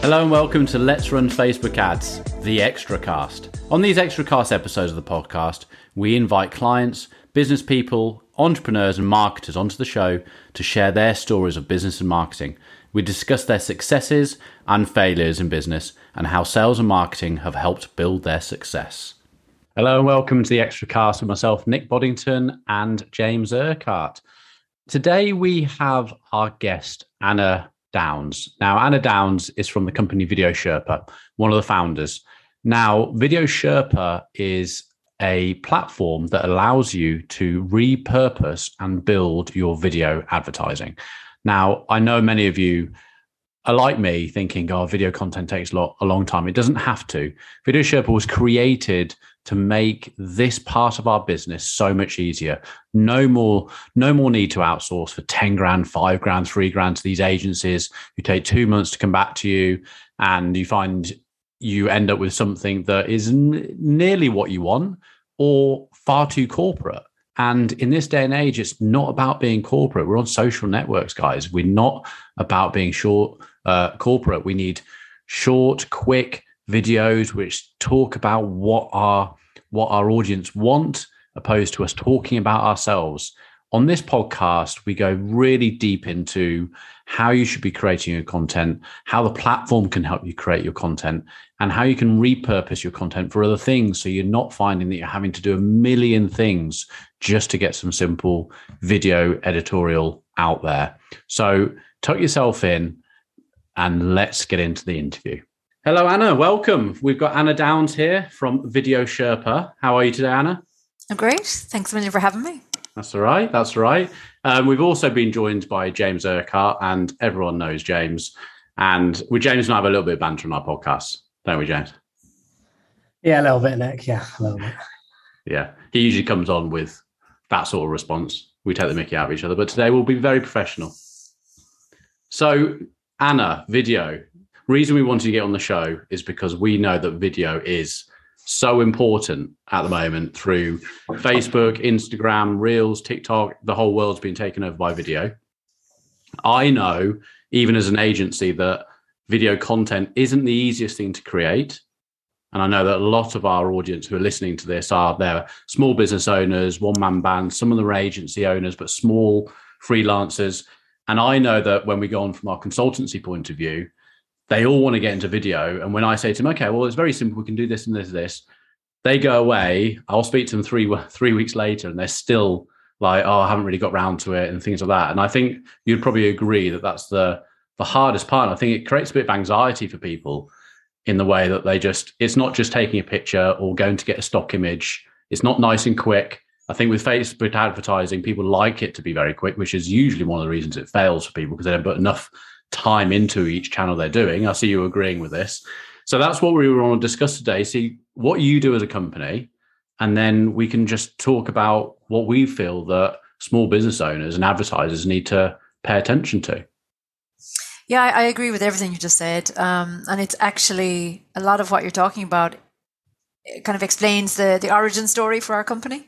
Hello and welcome to Let's Run Facebook Ads, the Extra Cast. On these Extra Cast episodes of the podcast, we invite clients, business people, entrepreneurs, and marketers onto the show to share their stories of business and marketing. We discuss their successes and failures in business and how sales and marketing have helped build their success. Hello and welcome to the Extra Cast with myself, Nick Boddington, and James Urquhart. Today we have our guest, Anna Downs. Now, Anna Downs is from the company Video Sherpa, one of the founders. Now, Video Sherpa is a platform that allows you to repurpose and build your video advertising. Now, I know many of you are like me thinking, oh, video content takes a, lot, a long time. It doesn't have to. Video Sherpa was created to make this part of our business so much easier. No more, no more need to outsource for 10 grand, five grand, three grand to these agencies who take two months to come back to you and you find you end up with something that is n- nearly what you want or far too corporate. And in this day and age, it's not about being corporate. We're on social networks, guys. We're not about being short uh, corporate. We need short, quick videos which talk about what our what our audience want, opposed to us talking about ourselves. On this podcast, we go really deep into how you should be creating your content, how the platform can help you create your content, and how you can repurpose your content for other things. So you're not finding that you're having to do a million things just to get some simple video editorial out there. So tuck yourself in and let's get into the interview. Hello, Anna. Welcome. We've got Anna Downs here from Video Sherpa. How are you today, Anna? I'm great. Thanks a million for having me. That's all right. That's all right. Um, we've also been joined by James Urquhart, and everyone knows James. And with James and I have a little bit of banter on our podcast, don't we, James? Yeah, a little bit, Nick. Yeah, a little bit. Yeah. He usually comes on with that sort of response. We take the mickey out of each other, but today we'll be very professional. So, Anna, video, reason we wanted to get on the show is because we know that video is so important at the moment through Facebook, Instagram, Reels, TikTok. The whole world's been taken over by video. I know, even as an agency, that video content isn't the easiest thing to create. And I know that a lot of our audience who are listening to this are they're small business owners, one man bands, some of them are agency owners, but small freelancers. And I know that when we go on from our consultancy point of view, they all want to get into video. And when I say to them, okay, well, it's very simple. We can do this and this, and this. They go away. I'll speak to them three three weeks later, and they're still like, oh, I haven't really got round to it, and things like that. And I think you'd probably agree that that's the the hardest part. I think it creates a bit of anxiety for people in the way that they just it's not just taking a picture or going to get a stock image. It's not nice and quick. I think with Facebook advertising, people like it to be very quick, which is usually one of the reasons it fails for people because they don't put enough time into each channel they're doing. I see you agreeing with this. So that's what we want to discuss today. See what you do as a company, and then we can just talk about what we feel that small business owners and advertisers need to pay attention to. Yeah, I, I agree with everything you just said. Um, and it's actually a lot of what you're talking about kind of explains the, the origin story for our company.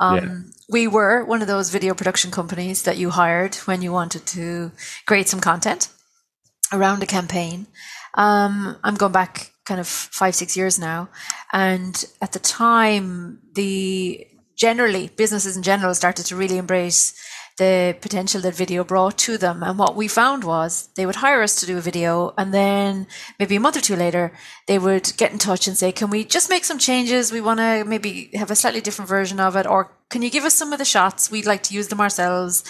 Um, yeah. We were one of those video production companies that you hired when you wanted to create some content around a campaign. Um, I'm going back kind of five, six years now. And at the time, the generally businesses in general started to really embrace the potential that video brought to them. And what we found was they would hire us to do a video, and then maybe a month or two later, they would get in touch and say, Can we just make some changes? We want to maybe have a slightly different version of it, or can you give us some of the shots? We'd like to use them ourselves.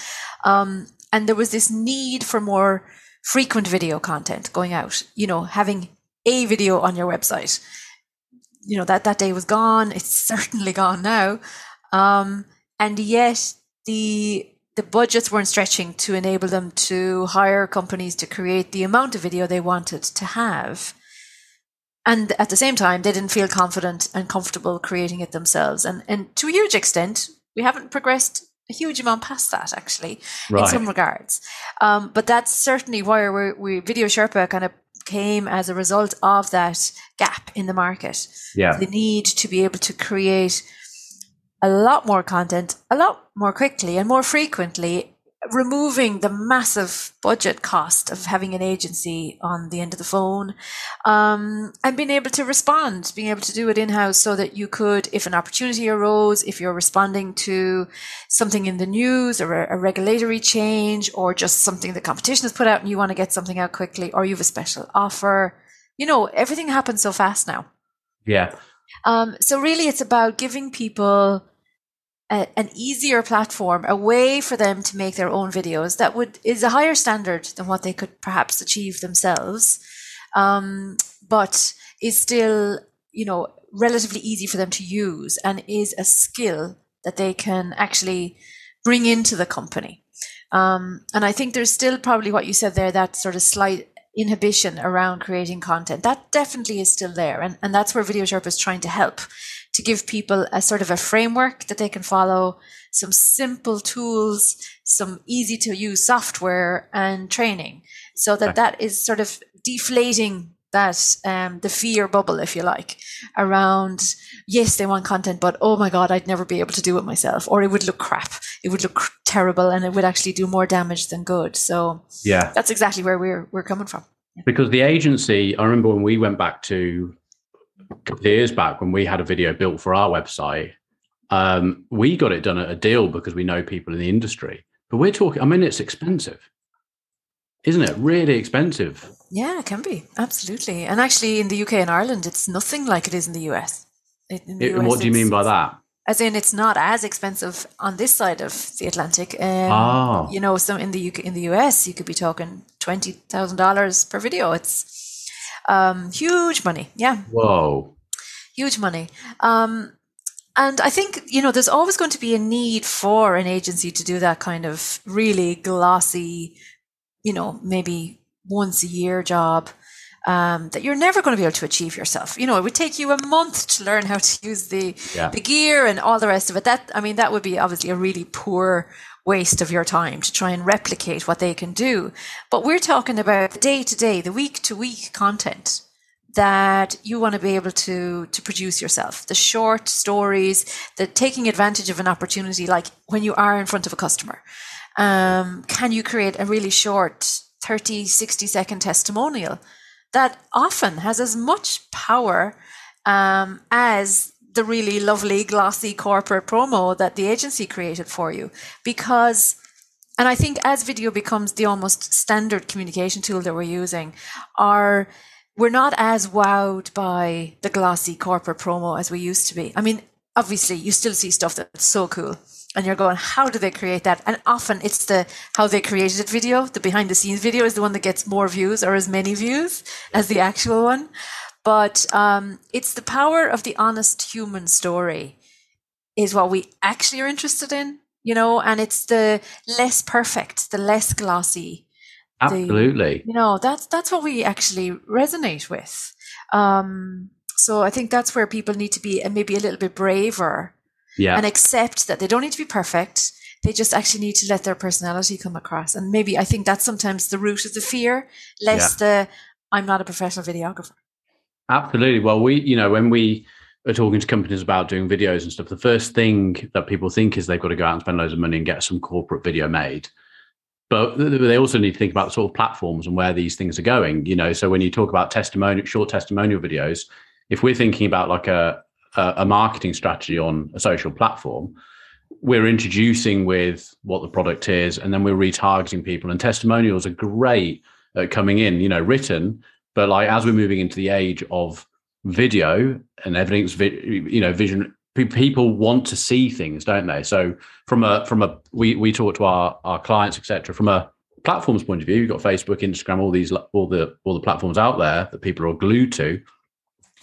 Um, and there was this need for more frequent video content going out, you know, having a video on your website. You know, that, that day was gone. It's certainly gone now. Um, and yet the the budgets weren't stretching to enable them to hire companies to create the amount of video they wanted to have. And at the same time, they didn't feel confident and comfortable creating it themselves. And, and to a huge extent, we haven't progressed a huge amount past that actually right. in some regards. Um, but that's certainly why we we Video Sherpa kind of came as a result of that gap in the market. Yeah. The need to be able to create a lot more content, a lot more quickly and more frequently removing the massive budget cost of having an agency on the end of the phone um, and being able to respond, being able to do it in house so that you could, if an opportunity arose, if you're responding to something in the news or a, a regulatory change or just something the competition has put out and you want to get something out quickly or you have a special offer, you know, everything happens so fast now. Yeah. Um, so really it's about giving people a, an easier platform, a way for them to make their own videos that would is a higher standard than what they could perhaps achieve themselves, um, but is still you know relatively easy for them to use and is a skill that they can actually bring into the company. Um, and I think there's still probably what you said there, that sort of slight inhibition around creating content. That definitely is still there. And, and that's where Video Sherpa is trying to help to give people a sort of a framework that they can follow, some simple tools, some easy to use software and training. So that that is sort of deflating that um, the fear bubble, if you like, around yes, they want content, but oh my god, I'd never be able to do it myself, or it would look crap, it would look terrible, and it would actually do more damage than good. So yeah, that's exactly where we're we're coming from. Because the agency, I remember when we went back to couple of years back when we had a video built for our website, um, we got it done at a deal because we know people in the industry. But we're talking, I mean, it's expensive, isn't it? Really expensive. Yeah, it can be. Absolutely. And actually, in the UK and Ireland, it's nothing like it is in the US. In the it, US what do you mean by that? As in, it's not as expensive on this side of the Atlantic. Um, oh. You know, so in the UK, in the US, you could be talking twenty thousand dollars per video. It's um, huge money. Yeah. Whoa. Huge money. Um, and I think, you know, there's always going to be a need for an agency to do that kind of really glossy, you know, maybe once a year job um, that you're never going to be able to achieve yourself. You know, it would take you a month to learn how to use the yeah. the gear and all the rest of it. That I mean, that would be obviously a really poor waste of your time to try and replicate what they can do. But we're talking about the day to day, the week to week content that you want to be able to to produce yourself the short stories the taking advantage of an opportunity like when you are in front of a customer um, can you create a really short 30 60 second testimonial that often has as much power um, as the really lovely glossy corporate promo that the agency created for you. Because and i think as video becomes the almost standard communication tool that we're using our we're not as wowed by the glossy corporate promo as we used to be. I mean obviously you still see stuff that's so cool and you're going how do they create that? And often it's the how they created it video the behind the scenes video is the one that gets more views or as many views as the actual one but um, it's the power of the honest human story is what we actually are interested in, you know, and it's the less perfect, the less glossy. Absolutely. The, you know, that's that's what we actually resonate with. Um, so I think that's where people need to be and maybe a little bit braver yeah. and accept that they don't need to be perfect. They just actually need to let their personality come across. And maybe I think that's sometimes the root of the fear, less yeah. the I'm not a professional videographer. Absolutely. Well, we, you know, when we are talking to companies about doing videos and stuff, the first thing that people think is they've got to go out and spend loads of money and get some corporate video made. But they also need to think about sort of platforms and where these things are going. You know, so when you talk about testimonial, short testimonial videos, if we're thinking about like a a marketing strategy on a social platform, we're introducing with what the product is, and then we're retargeting people. And testimonials are great at coming in, you know, written but like as we're moving into the age of video and everything's vi- you know vision people want to see things don't they? So from a from a we we talk to our our clients etc from a platforms point of view you've got facebook instagram all these all the all the platforms out there that people are glued to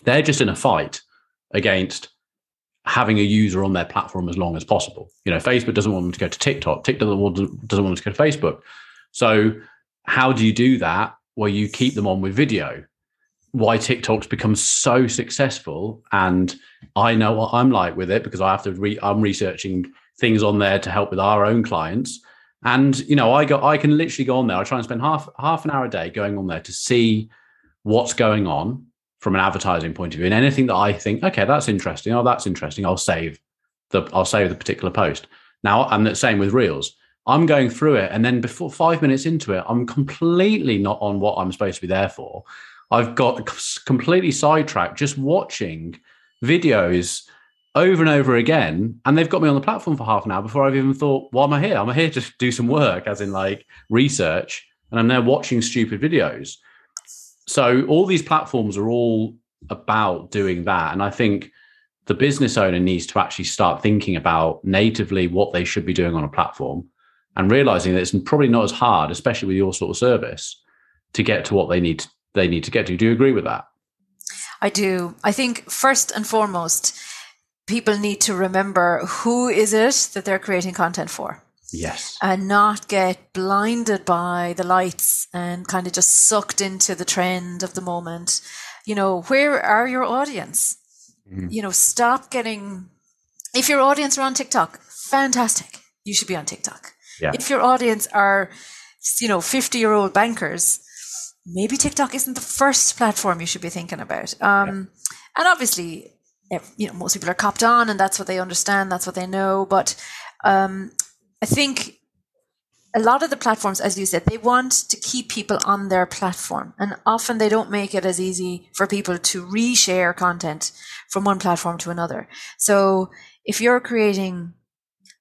they're just in a fight against having a user on their platform as long as possible. You know facebook doesn't want them to go to tiktok. Tiktok doesn't want, doesn't want them to go to facebook. So how do you do that where you keep them on with video. Why TikTok's become so successful, and I know what I'm like with it because I have to. Re- I'm researching things on there to help with our own clients, and you know, I go. I can literally go on there. I try and spend half half an hour a day going on there to see what's going on from an advertising point of view, and anything that I think, okay, that's interesting. Oh, that's interesting. I'll save the I'll save the particular post. Now, I'm the same with Reels. I'm going through it, and then before five minutes into it, I'm completely not on what I'm supposed to be there for. I've got completely sidetracked just watching videos over and over again, and they've got me on the platform for half an hour before I've even thought, "Why am I here? I'm here to do some work, as in like research." And I'm there watching stupid videos. So all these platforms are all about doing that, and I think the business owner needs to actually start thinking about natively what they should be doing on a platform and realizing that it's probably not as hard, especially with your sort of service, to get to what they need they need to get to. Do you agree with that? I do. I think first and foremost, people need to remember who is it that they're creating content for. Yes. And not get blinded by the lights and kind of just sucked into the trend of the moment. You know, where are your audience? Mm-hmm. You know, stop getting if your audience are on TikTok, fantastic. You should be on TikTok. Yeah. If your audience are, you know, 50 year old bankers, maybe TikTok isn't the first platform you should be thinking about. Um, yeah. And obviously, you know, most people are copped on and that's what they understand, that's what they know. But um, I think a lot of the platforms, as you said, they want to keep people on their platform. And often they don't make it as easy for people to reshare content from one platform to another. So if you're creating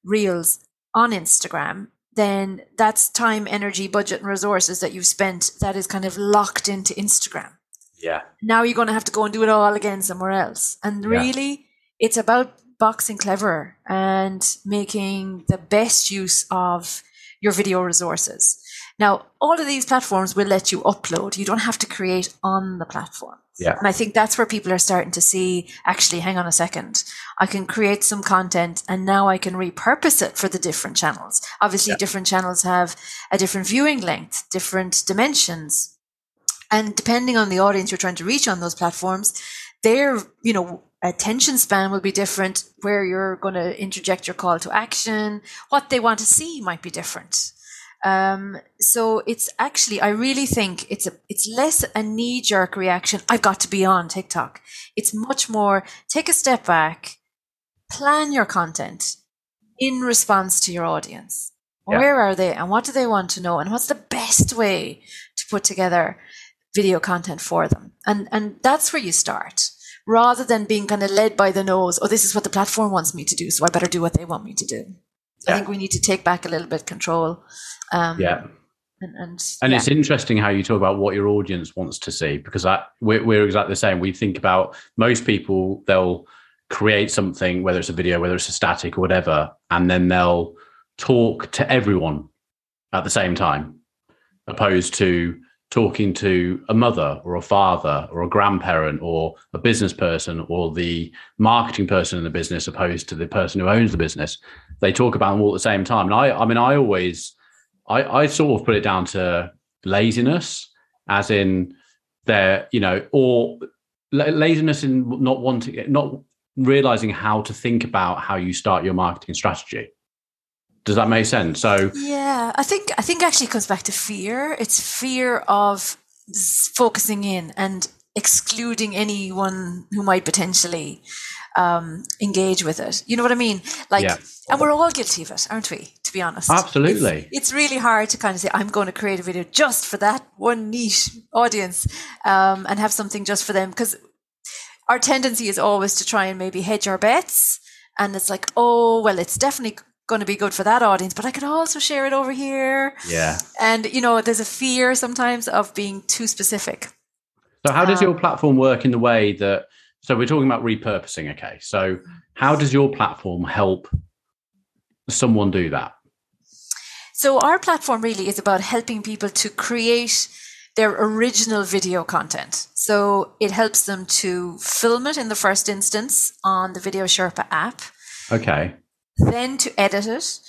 reels on Instagram, then that's time, energy, budget, and resources that you've spent that is kind of locked into Instagram. Yeah. Now you're going to have to go and do it all again somewhere else. And really, yeah. it's about boxing clever and making the best use of your video resources. Now, all of these platforms will let you upload. You don't have to create on the platform. Yeah. And I think that's where people are starting to see actually, hang on a second. I can create some content and now I can repurpose it for the different channels. Obviously, yeah. different channels have a different viewing length, different dimensions. And depending on the audience you're trying to reach on those platforms, their, you know, attention span will be different, where you're going to interject your call to action, what they want to see might be different. Um, so it's actually, I really think it's a, it's less a knee jerk reaction. I've got to be on TikTok. It's much more take a step back, plan your content in response to your audience. Yeah. Where are they and what do they want to know? And what's the best way to put together video content for them? And, and that's where you start rather than being kind of led by the nose. Oh, this is what the platform wants me to do. So I better do what they want me to do. Yeah. I think we need to take back a little bit control. Um, yeah. And, and, and yeah. it's interesting how you talk about what your audience wants to see because that, we're, we're exactly the same. We think about most people, they'll create something, whether it's a video, whether it's a static or whatever, and then they'll talk to everyone at the same time, opposed to talking to a mother or a father or a grandparent or a business person or the marketing person in the business opposed to the person who owns the business they talk about them all at the same time and i i mean i always i i sort of put it down to laziness as in their you know or laziness in not wanting not realizing how to think about how you start your marketing strategy does that make sense? So yeah, I think I think actually comes back to fear. It's fear of focusing in and excluding anyone who might potentially um, engage with it. You know what I mean? Like, yeah. and we're all guilty of it, aren't we? To be honest, absolutely. It's, it's, really hard to kind of say, "I'm going to create a video just for that one niche audience," um, and have something just for them because our tendency is always to try and maybe hedge our bets. And it's like, oh, well, it's definitely going to be good for that audience, but I could also share it over here. Yeah. And, you know, there's a fear sometimes of being too specific. So, how does um, your platform work in the way that, so we're talking about repurposing, okay? So, how does your platform help someone do that? So, our platform really is about helping people to create their original video content. So, it helps them to film it in the first instance on the Video Sherpa app. Okay then to edit it,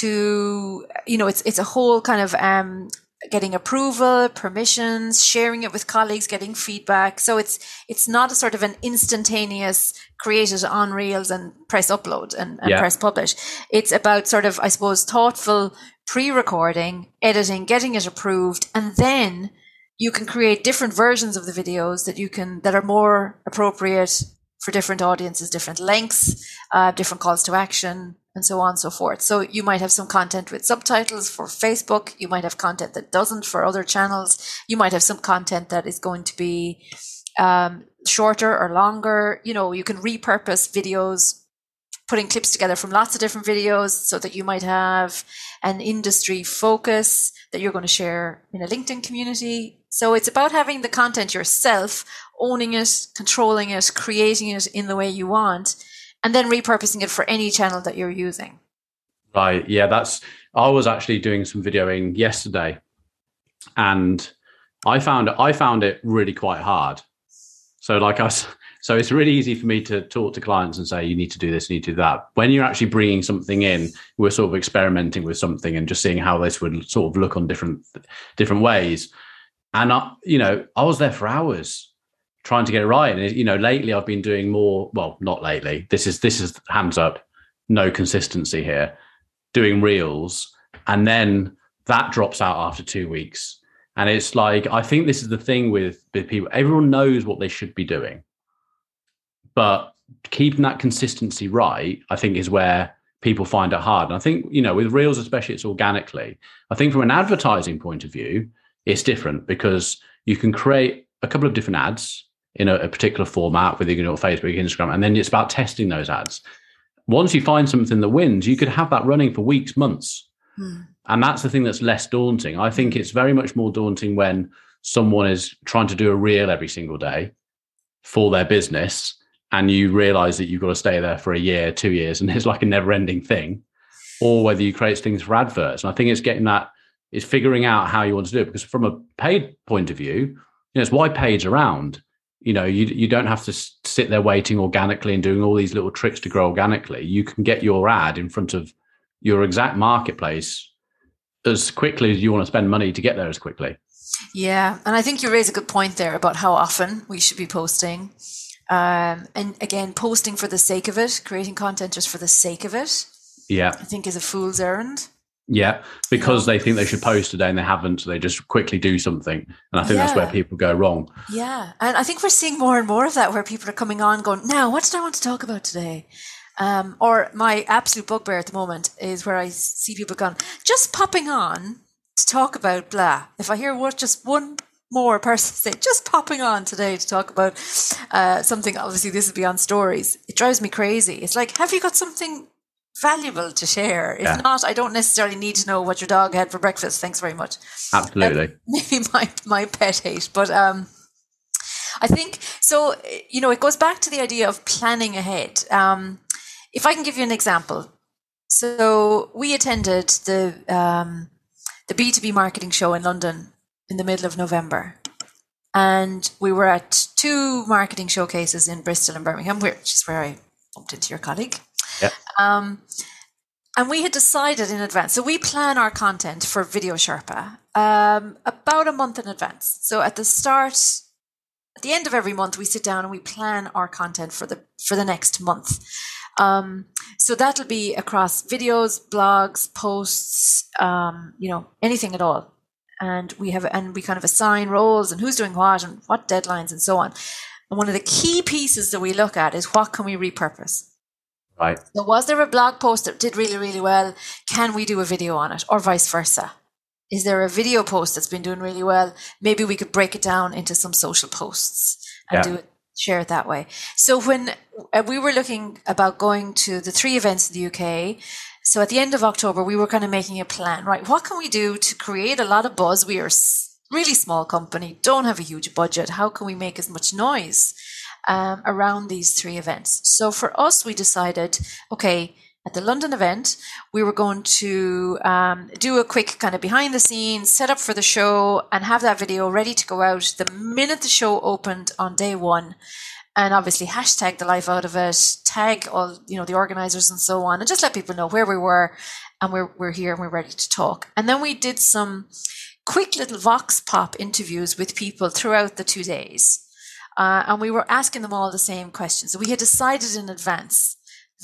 to you know, it's it's a whole kind of um, getting approval, permissions, sharing it with colleagues, getting feedback. So it's it's not a sort of an instantaneous create it on Reels and press upload and, and yeah. press publish. It's about sort of, I suppose, thoughtful pre-recording, editing, getting it approved, and then you can create different versions of the videos that you can that are more appropriate for different audiences, different lengths, uh, different calls to action, and so on and so forth. So you might have some content with subtitles for Facebook. You might have content that doesn't for other channels. You might have some content that is going to be um, shorter or longer. You know, you can repurpose videos, putting clips together from lots of different videos so that you might have an industry focus that you're going to share in a LinkedIn community. So it's about having the content yourself, owning it, controlling it, creating it in the way you want and then repurposing it for any channel that you're using. Right. Yeah, that's I was actually doing some videoing yesterday and I found I found it really quite hard. So like I so it's really easy for me to talk to clients and say you need to do this, you need to do that. When you're actually bringing something in, we're sort of experimenting with something and just seeing how this would sort of look on different different ways. And I, you know, I was there for hours trying to get it right. And you know, lately I've been doing more. Well, not lately. This is this is hands up, no consistency here. Doing reels, and then that drops out after two weeks. And it's like I think this is the thing with, with people. Everyone knows what they should be doing, but keeping that consistency right, I think, is where people find it hard. And I think you know, with reels especially, it's organically. I think from an advertising point of view, it's different because you can create a couple of different ads in a, a particular format, whether you're going to Facebook, Instagram, and then it's about testing those ads. Once you find something that wins, you could have that running for weeks, months. Hmm. And that's the thing that's less daunting. I think it's very much more daunting when someone is trying to do a reel every single day for their business and you realize that you've got to stay there for a year, two years, and it's like a never ending thing, or whether you create things for adverts. And I think it's getting that, it's figuring out how you want to do it. Because from a paid point of view, you know, it's why paid's around you know you you don't have to sit there waiting organically and doing all these little tricks to grow organically. You can get your ad in front of your exact marketplace as quickly as you want to spend money to get there as quickly. Yeah and i think you raise a good point there about how often we should be posting. Um, and again posting for the sake of it creating content just for the sake of it yeah. I think is a fool's errand yeah, because they think they should post today and they haven't, so they just quickly do something. And I think yeah. that's where people go wrong. Yeah. And I think we're seeing more and more of that where people are coming on going, now, what did I want to talk about today? Um, or my absolute bugbear at the moment is where I see people going, just popping on to talk about blah. If I hear what just one more person say, just popping on today to talk about uh, something, obviously this is beyond stories, it drives me crazy. It's like, have you got something valuable to share. If yeah. not, I don't necessarily need to know what your dog had for breakfast. Thanks very much. Absolutely. maybe my, my pet hate, but um, I think so. You know, it goes back to the idea of planning ahead. Um, if I can give you an example, so we attended the um, the B two B marketing show in London in the middle of November, and we were at two marketing showcases in Bristol and Birmingham, which is where I bumped into your colleague. Um, and we had decided in advance. So we plan our content for Video Sherpa um, about a month in advance. So at the start, at the end of every month, we sit down and we plan our content for the for the next month. Um, so that'll be across videos, blogs, posts, um, you know, anything at all. And we have and we kind of assign roles and who's doing what and what deadlines and so on. And one of the key pieces that we look at is what can we repurpose. Right. So was there a blog post that did really, really well? Can we do a video on it or vice versa? Is there a video post that's been doing really well? Maybe we could break it down into some social posts and yeah. do it, share it that way. So when uh, we were looking about going to the three events in the UK, so at the end of October, we were kind of making a plan, right? What can we do to create a lot of buzz? We are really small company, don't have a huge budget. How can we make as much noise um, around these three events. So for us, we decided, okay, at the London event, we were going to um, do a quick kind of behind the scenes, set up for the show, and have that video ready to go out the minute the show opened on day one. And obviously, hashtag the life out of it, tag all you know the organizers and so on, and just let people know where we were, and we're we're here and we're ready to talk. And then we did some quick little vox pop interviews with people throughout the two days. Uh, and we were asking them all the same questions. We had decided in advance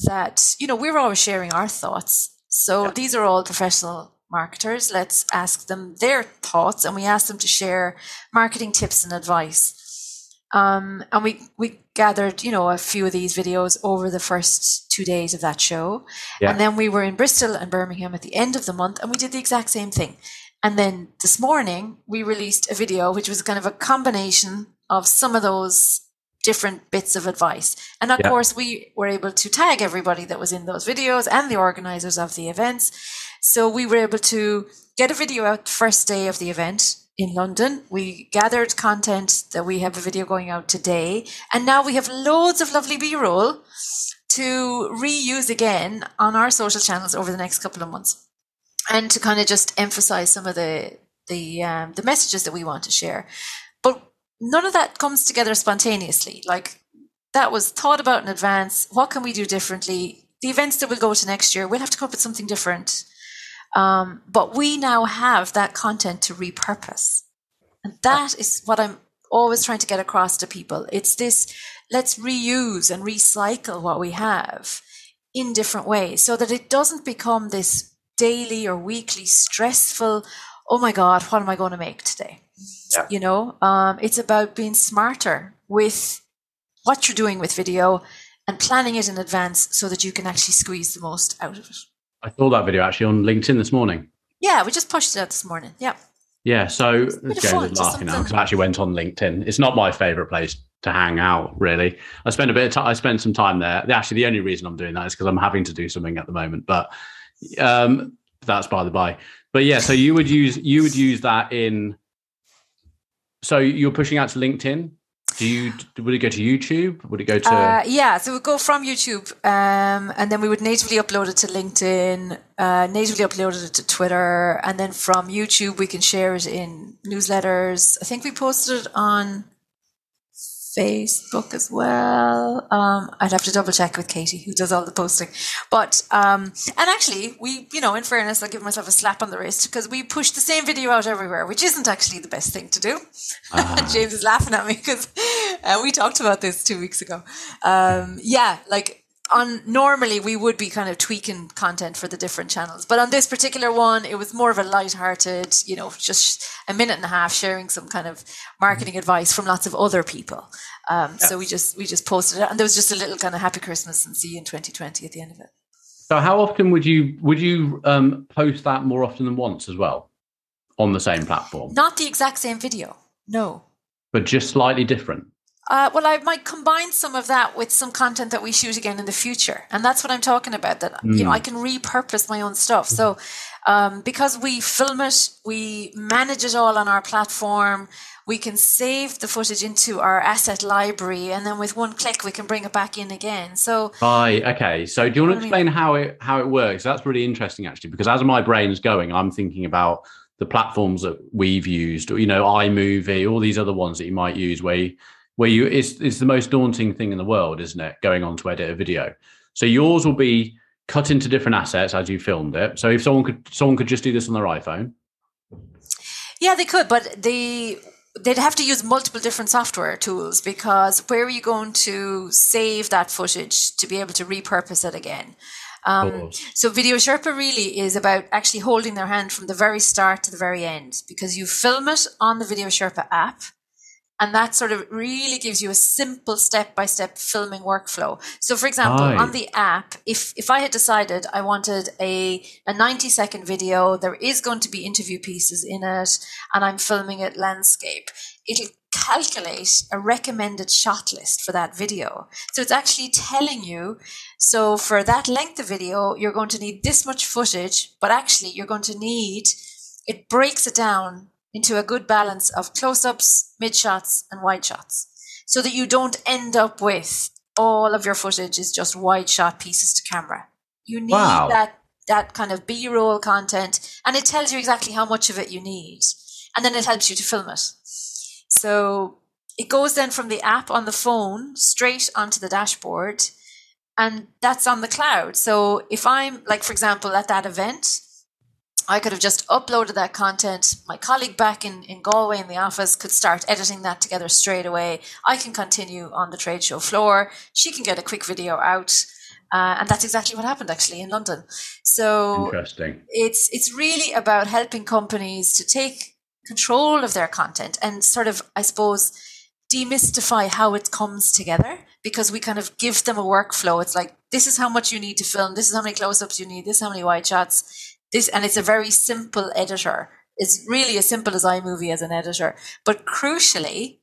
that, you know, we were always sharing our thoughts. So yeah. these are all professional marketers. Let's ask them their thoughts and we asked them to share marketing tips and advice. Um, and we, we gathered, you know, a few of these videos over the first two days of that show. Yeah. And then we were in Bristol and Birmingham at the end of the month and we did the exact same thing. And then this morning we released a video, which was kind of a combination of some of those different bits of advice. And of Yeah. course, we were able to tag everybody that was in those videos and the organizers of the events. So we were able to get a video out the first day of the event in London. We gathered content that we have a video going out today. And now we have loads of lovely B roll to reuse again on our social channels over the next couple of months and to kind of just emphasize some of the the um, the messages that we want to share. None of that comes together spontaneously. Like that was thought about in advance. What can we do differently? The events that we'll go to next year, we'll have to come up with something different. Um, but we now have that content to repurpose. And that is what I'm always trying to get across to people. It's this let's reuse and recycle what we have in different ways so that it doesn't become this daily or weekly stressful, oh my God, what am I going to make today? Yeah. You know, um, it's about being smarter with what you're doing with video and planning it in advance so that you can actually squeeze the most out of it. I saw that video actually on LinkedIn this morning. Yeah, we just pushed it out this morning. Yeah. Yeah, so James fun, is laughing now because I actually went on LinkedIn. It's not my favorite place to hang out, really. I spend a bit of time. I spend some time there. Actually, the only reason I'm doing that is because I'm having to do something at the moment. But um, that's by the by. But yeah, so you would use you would use that in. So you're pushing out to LinkedIn. Do you would it go to YouTube? Would it go to? Uh, yeah, so it would go from YouTube, um, and then we would natively upload it to LinkedIn, uh, natively upload it to Twitter, and then from YouTube we can share it in newsletters. I think we posted it on Facebook as well. Um, I'd have to double check with Katie, who does all the posting. But um, and actually, we, you know, in fairness, I'll give myself a slap on the wrist because we push the same video out everywhere, which isn't actually the best thing to do. James is laughing at me because uh, we talked about this two weeks ago. Um, yeah, like on normally we would be kind of tweaking content for the different channels, but on this particular one, it was more of a light-hearted, you know, just a minute and a half sharing some kind of marketing advice from lots of other people. Um, So we just we just posted it, and there was just a little kind of happy Christmas and see you in 2020 at the end of it. so how often would you would you um, post that more often than once as well on the same platform, Not the exact same video, no. but just slightly different? Uh, well, I might combine some of that with some content that we shoot again in the future, and that's what I'm talking about. That you know, I can repurpose my own stuff. So, um, because we film it, we manage it all on our platform. We can save the footage into our asset library, and then with one click, we can bring it back in again. So, Right. Okay. So, do you want to I mean- explain how it how it works? That's really interesting, actually, because as my brain's going, I'm thinking about the platforms that we've used, or you know, iMovie, all these other ones that you might use, where you, where you it's it's the most daunting thing in the world, isn't it? Going on to edit a video. So yours will be cut into different assets as you filmed it. So if someone could someone could just do this on their iPhone. Yeah, they could, but they they'd have to use multiple different software tools because where are you going to save that footage to be able to repurpose it again? Um, so Video Sherpa really is about actually holding their hand from the very start to the very end because you film it on the Video Sherpa app. And that sort of really gives you a simple step by step filming workflow. So for example, Right. on the app, if, if I had decided I wanted a, a 90 second video, there is going to be interview pieces in it and I'm filming it landscape, it'll calculate a recommended shot list for that video. So it's actually telling you, so for that length of video, you're going to need this much footage, but actually you're going to need, it breaks it down into a good balance of close-ups, mid shots, and wide shots, so that you don't end up with all of your footage is just wide shot pieces to camera. You need Wow. that that kind of B-roll content, and it tells you exactly how much of it you need, and then it helps you to film it. So it goes then from the app on the phone straight onto the dashboard, and that's on the cloud. So if I'm like, for example, at that event, I could have just uploaded that content. My colleague back in, in Galway in the office could start editing that together straight away. I can continue on the trade show floor. She can get a quick video out. Uh, and that's exactly what happened actually in London. So Interesting. it's it's really about helping companies to take control of their content and sort of, I suppose, demystify how it comes together because we kind of give them a workflow. It's like, this is how much you need to film. This is how many close ups you need. This is how many wide shots. This, and it's a very simple editor. It's really as simple as iMovie as an editor. But crucially,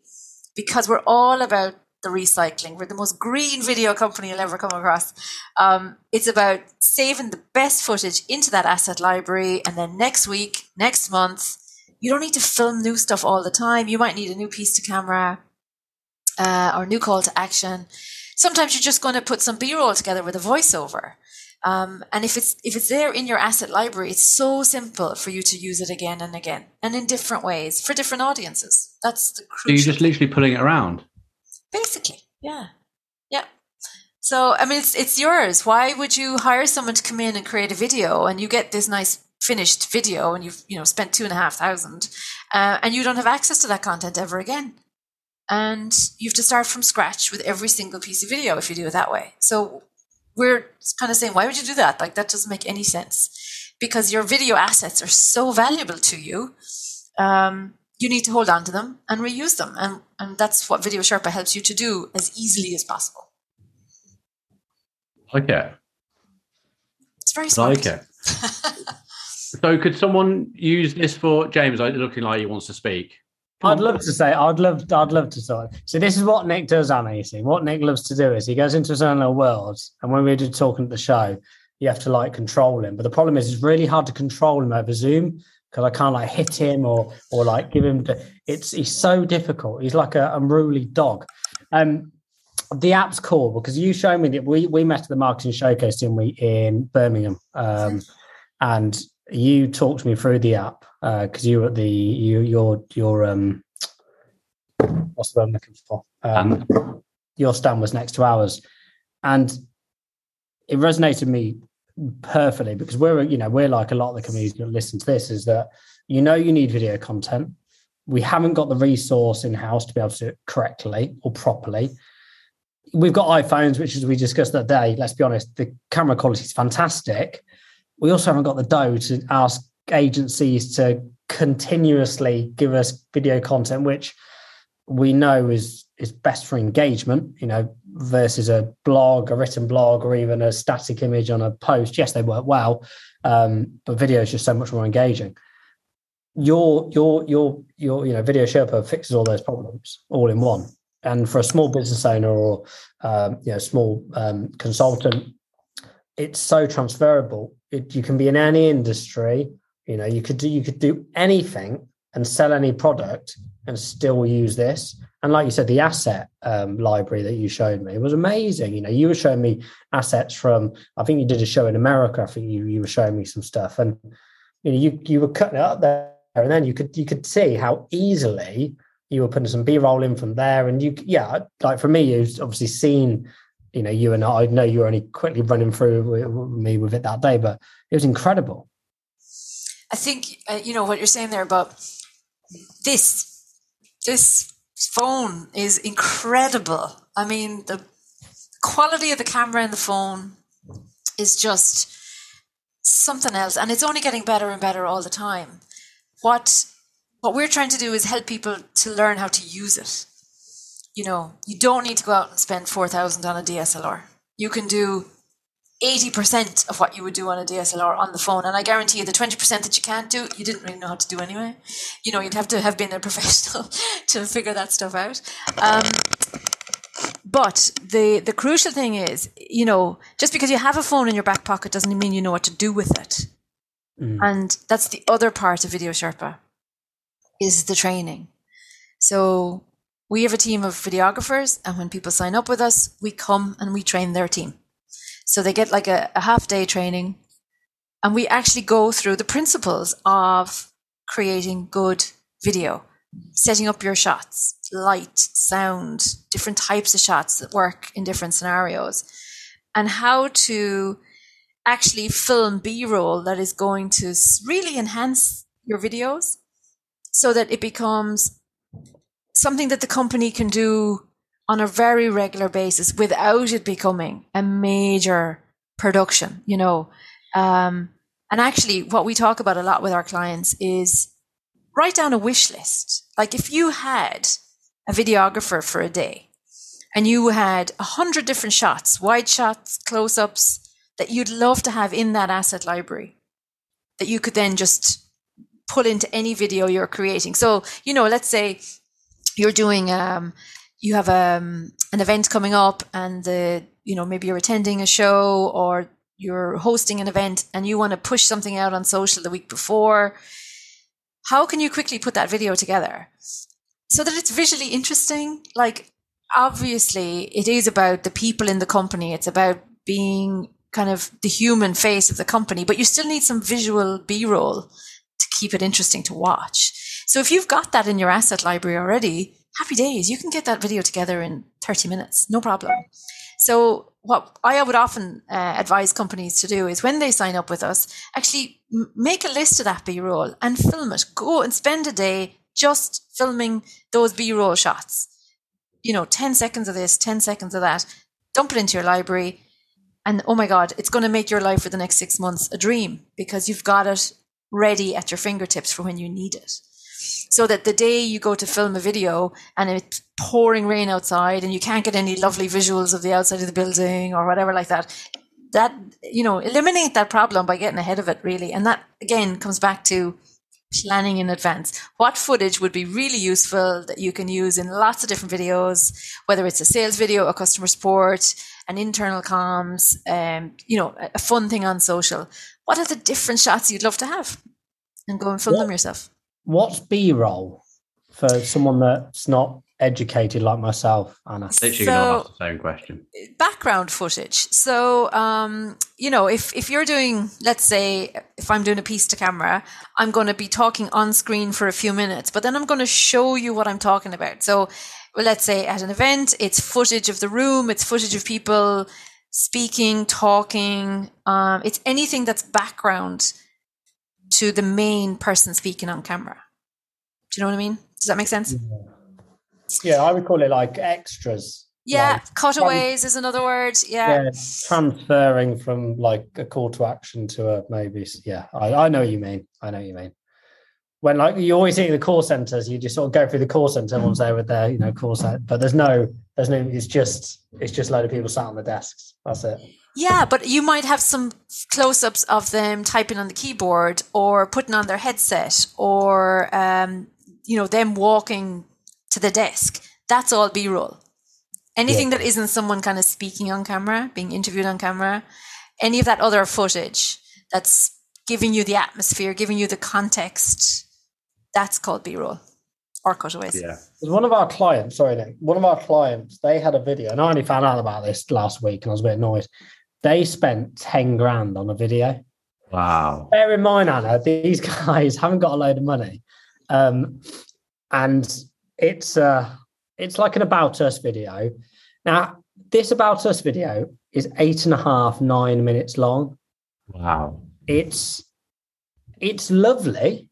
because we're all about the recycling, we're the most green video company you'll ever come across. Um, it's about saving the best footage into that asset library. And then next week, next month, you don't need to film new stuff all the time. You might need a new piece to camera uh, or new call to action. Sometimes you're just going to put some B-roll together with a voiceover. Um, and if it's if it's there in your asset library, it's so simple for you to use it again and again and in different ways for different audiences. That's the crucial. So you're just literally pulling it around. Basically, yeah, yeah. So I mean, it's it's yours. Why would you hire someone to come in and create a video and you get this nice finished video and you've you know spent two and a half thousand, uh, and you don't have access to that content ever again? and you have to start from scratch with every single piece of video if you do it that way. So we're kind of saying, why would you do that? Like that doesn't make any sense because your video assets are so valuable to you. Um, you need to hold on to them and reuse them, and and that's what Video Sherpa helps you to do as easily as possible. Okay. It's very smart. Okay. so could someone use this for James? Looking like he wants to speak. I'd love to say I'd love I'd love to sort. So this is what Nick does, Anna. You see, what Nick loves to do is he goes into his own little world, and when we're just talking at the show, you have to like control him. But the problem is, it's really hard to control him over Zoom because I can't like hit him or or like give him. The, it's he's so difficult. He's like a unruly dog. Um, the app's cool because you showed me that we we met at the marketing showcase in we in Birmingham, um, and you talked me through the app because uh, you were at the you your your um what's the word I'm looking for? Um, your stand was next to ours, and it resonated me perfectly because we're you know we're like a lot of the communities that listen to this is that you know you need video content. We haven't got the resource in house to be able to do it correctly or properly. We've got iPhones, which as we discussed that day, let's be honest, the camera quality is fantastic we also haven't got the dough to ask agencies to continuously give us video content, which we know is is best for engagement, you know, versus a blog, a written blog, or even a static image on a post. Yes, they work well, um, but video is just so much more engaging. Your your your your you know video Sherpa fixes all those problems all in one. And for a small business owner or um, you know small um, consultant, it's so transferable. It, you can be in any industry. You know, you could do you could do anything and sell any product and still use this. And like you said, the asset um, library that you showed me was amazing. You know, you were showing me assets from. I think you did a show in America. I think you you were showing me some stuff, and you know, you you were cutting it up there, and then you could you could see how easily you were putting some B roll in from there. And you, yeah, like for me, you've obviously seen you know, you and I, I know you were only quickly running through with me with it that day, but it was incredible. I think uh, you know what you're saying there about this. This phone is incredible. I mean, the quality of the camera in the phone is just something else, and it's only getting better and better all the time. What what we're trying to do is help people to learn how to use it you know, you don't need to go out and spend 4,000 on a DSLR. You can do 80% of what you would do on a DSLR on the phone. And I guarantee you the 20% that you can't do, you didn't really know how to do anyway. You know, you'd have to have been a professional to figure that stuff out. Um, but the, the crucial thing is, you know, just because you have a phone in your back pocket doesn't mean you know what to do with it. Mm. And that's the other part of Video Sherpa is the training. So we have a team of videographers, and when people sign up with us, we come and we train their team. So they get like a, a half day training, and we actually go through the principles of creating good video, setting up your shots, light, sound, different types of shots that work in different scenarios, and how to actually film B roll that is going to really enhance your videos so that it becomes something that the company can do on a very regular basis without it becoming a major production, you know. Um, and actually, what we talk about a lot with our clients is write down a wish list. Like if you had a videographer for a day and you had a hundred different shots, wide shots, close ups that you'd love to have in that asset library that you could then just pull into any video you're creating. So, you know, let's say you're doing, um, you have um, an event coming up and the, you know, maybe you're attending a show or you're hosting an event and you want to push something out on social the week before. How can you quickly put that video together so that it's visually interesting? Like, obviously, it is about the people in the company. It's about being kind of the human face of the company, but you still need some visual B roll to keep it interesting to watch. So if you've got that in your asset library already, happy days. You can get that video together in 30 minutes, no problem. So what I would often uh, advise companies to do is when they sign up with us, actually make a list of that B-roll and film it. Go and spend a day just filming those B-roll shots. You know, 10 seconds of this, 10 seconds of that. Dump it into your library. And oh my God, it's going to make your life for the next six months a dream because you've got it ready at your fingertips for when you need it. So that the day you go to film a video and it's pouring rain outside and you can't get any lovely visuals of the outside of the building or whatever like that, that, you know, eliminate that problem by getting ahead of it really. And that again comes back to planning in advance. What footage would be really useful that you can use in lots of different videos, whether it's a sales video, a customer support, an internal comms, um, you know, a fun thing on social. What are the different shots you'd love to have? And go and film what, them yourself. What's B roll for someone that's not educated like myself, Anna? Literally so, going to ask the same question. Background footage. So, um, you know, if if you're doing, let's say, if I'm doing a piece to camera, I'm going to be talking on screen for a few minutes, but then I'm going to show you what I'm talking about. So, well, let's say at an event, it's footage of the room, it's footage of people speaking, talking. Um, it's anything that's background to the main person speaking on camera. Do you know what I mean? Does that make sense? Yeah. Yeah, I would call it like extras. Yeah, like cutaways trans- is another word. Yeah. yeah. transferring from like a call to action to a maybe. Yeah, I, I know what you mean. I know what you mean. When like you always see the call centers, you just sort of go through the call center. Everyone's there with their you know call center, but there's no, there's no. It's just it's just a load of people sat on the desks. That's it. Yeah, but you might have some close-ups of them typing on the keyboard or putting on their headset or um, you know them walking to the desk. That's all B roll. Anything yeah. that isn't someone kind of speaking on camera, being interviewed on camera, any of that other footage that's giving you the atmosphere, giving you the context, that's called B roll or cutaways. Yeah. One of our clients, sorry, Nick, one of our clients, they had a video, and I only found out about this last week and I was a bit annoyed. They spent 10 grand on a video. Wow. Bear in mind, Anna, these guys haven't got a load of money. Um, and it's uh it's like an about us video. Now, this about us video is eight and a half, nine minutes long. Wow. It's it's lovely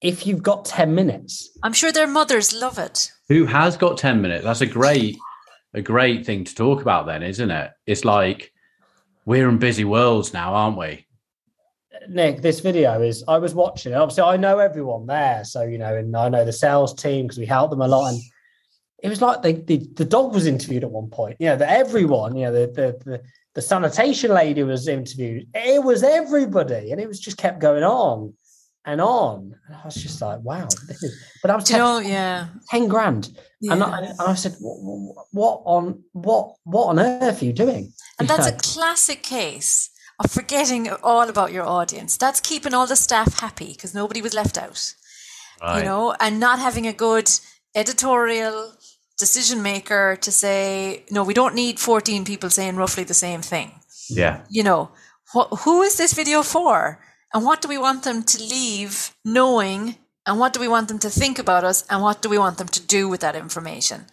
if you've got 10 minutes. I'm sure their mothers love it. Who has got 10 minutes? That's a great a great thing to talk about then, isn't it? It's like we're in busy worlds now, aren't we? Nick, this video is I was watching it. Obviously, I know everyone there, so you know, and I know the sales team because we help them a lot. And it was like the, the, the dog was interviewed at one point. You know, that everyone, you know, the, the the the sanitation lady was interviewed. It was everybody, and it was just kept going on and on. And I was just like, wow, this is. But I was, ten, you know, yeah, ten grand, yeah. and, I, and I said, what, what on what what on earth are you doing? And that's a classic case of forgetting all about your audience. That's keeping all the staff happy because nobody was left out. Right. You know, and not having a good editorial decision maker to say, no, we don't need 14 people saying roughly the same thing. Yeah. You know, wh- who is this video for? And what do we want them to leave knowing? And what do we want them to think about us? And what do we want them to do with that information?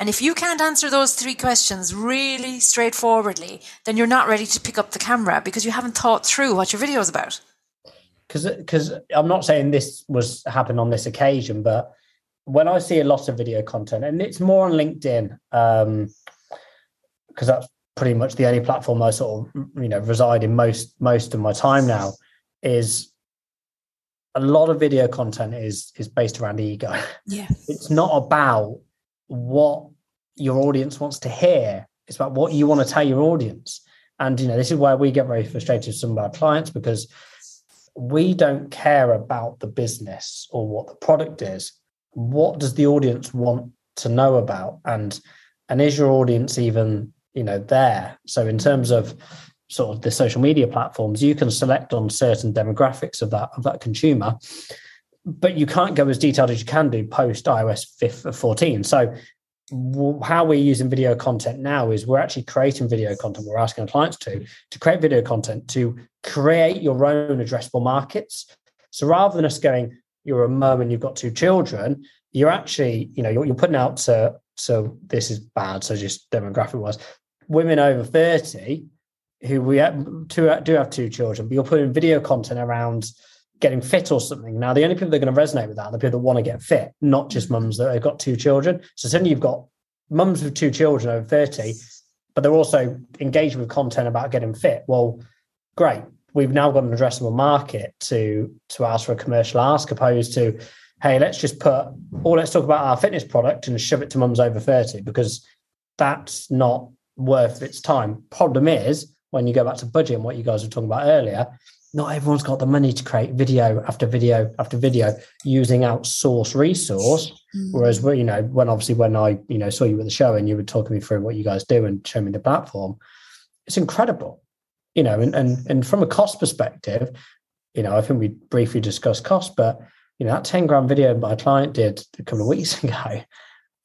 And if you can't answer those three questions really straightforwardly, then you're not ready to pick up the camera because you haven't thought through what your video is about. Because I'm not saying this was happened on this occasion, but when I see a lot of video content, and it's more on LinkedIn, because um, that's pretty much the only platform I sort of you know reside in most most of my time now, is a lot of video content is is based around ego. Yeah. It's not about what your audience wants to hear. It's about what you want to tell your audience. And you know, this is where we get very frustrated with some of our clients because we don't care about the business or what the product is. What does the audience want to know about? And and is your audience even, you know, there? So in terms of sort of the social media platforms, you can select on certain demographics of that of that consumer, but you can't go as detailed as you can do post iOS 14. So how we're using video content now is we're actually creating video content. We're asking our clients to to create video content to create your own addressable markets. So rather than us going, you're a mum and you've got two children, you're actually, you know, you're, you're putting out to so this is bad. So just demographic wise, women over 30 who we have, two, do have two children, but you're putting video content around getting fit or something. Now, the only people that are going to resonate with that are the people that want to get fit, not just mm-hmm. mums that have got two children. So suddenly you've got mums with two children over 30, but they're also engaged with content about getting fit. Well, great. We've now got an addressable market to to ask for a commercial ask opposed to, hey, let's just put or let's talk about our fitness product and shove it to mums over 30 because that's not worth its time. Problem is when you go back to budget and what you guys were talking about earlier, not everyone's got the money to create video after video after video using outsourced resource. Mm-hmm. Whereas, you know, when obviously when I, you know, saw you at the show and you were talking me through what you guys do and showing me the platform, it's incredible, you know, and and and from a cost perspective, you know, I think we briefly discussed cost, but you know, that 10 grand video my client did a couple of weeks ago,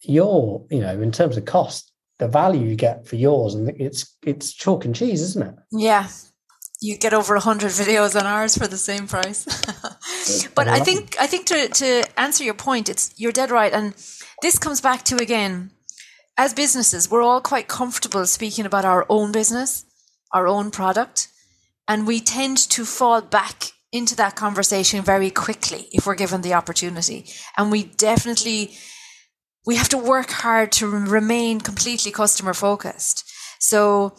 you're, you know, in terms of cost, the value you get for yours, and it's it's chalk and cheese, isn't it? Yeah, you get over 100 videos on ours for the same price. But i think i think to, to answer your point it's you're dead right. And this comes back to again as businesses we're all quite comfortable speaking about our own business our own product and we tend to fall back into that conversation very quickly if we're given the opportunity. And we definitely we have to work hard to remain completely customer focused so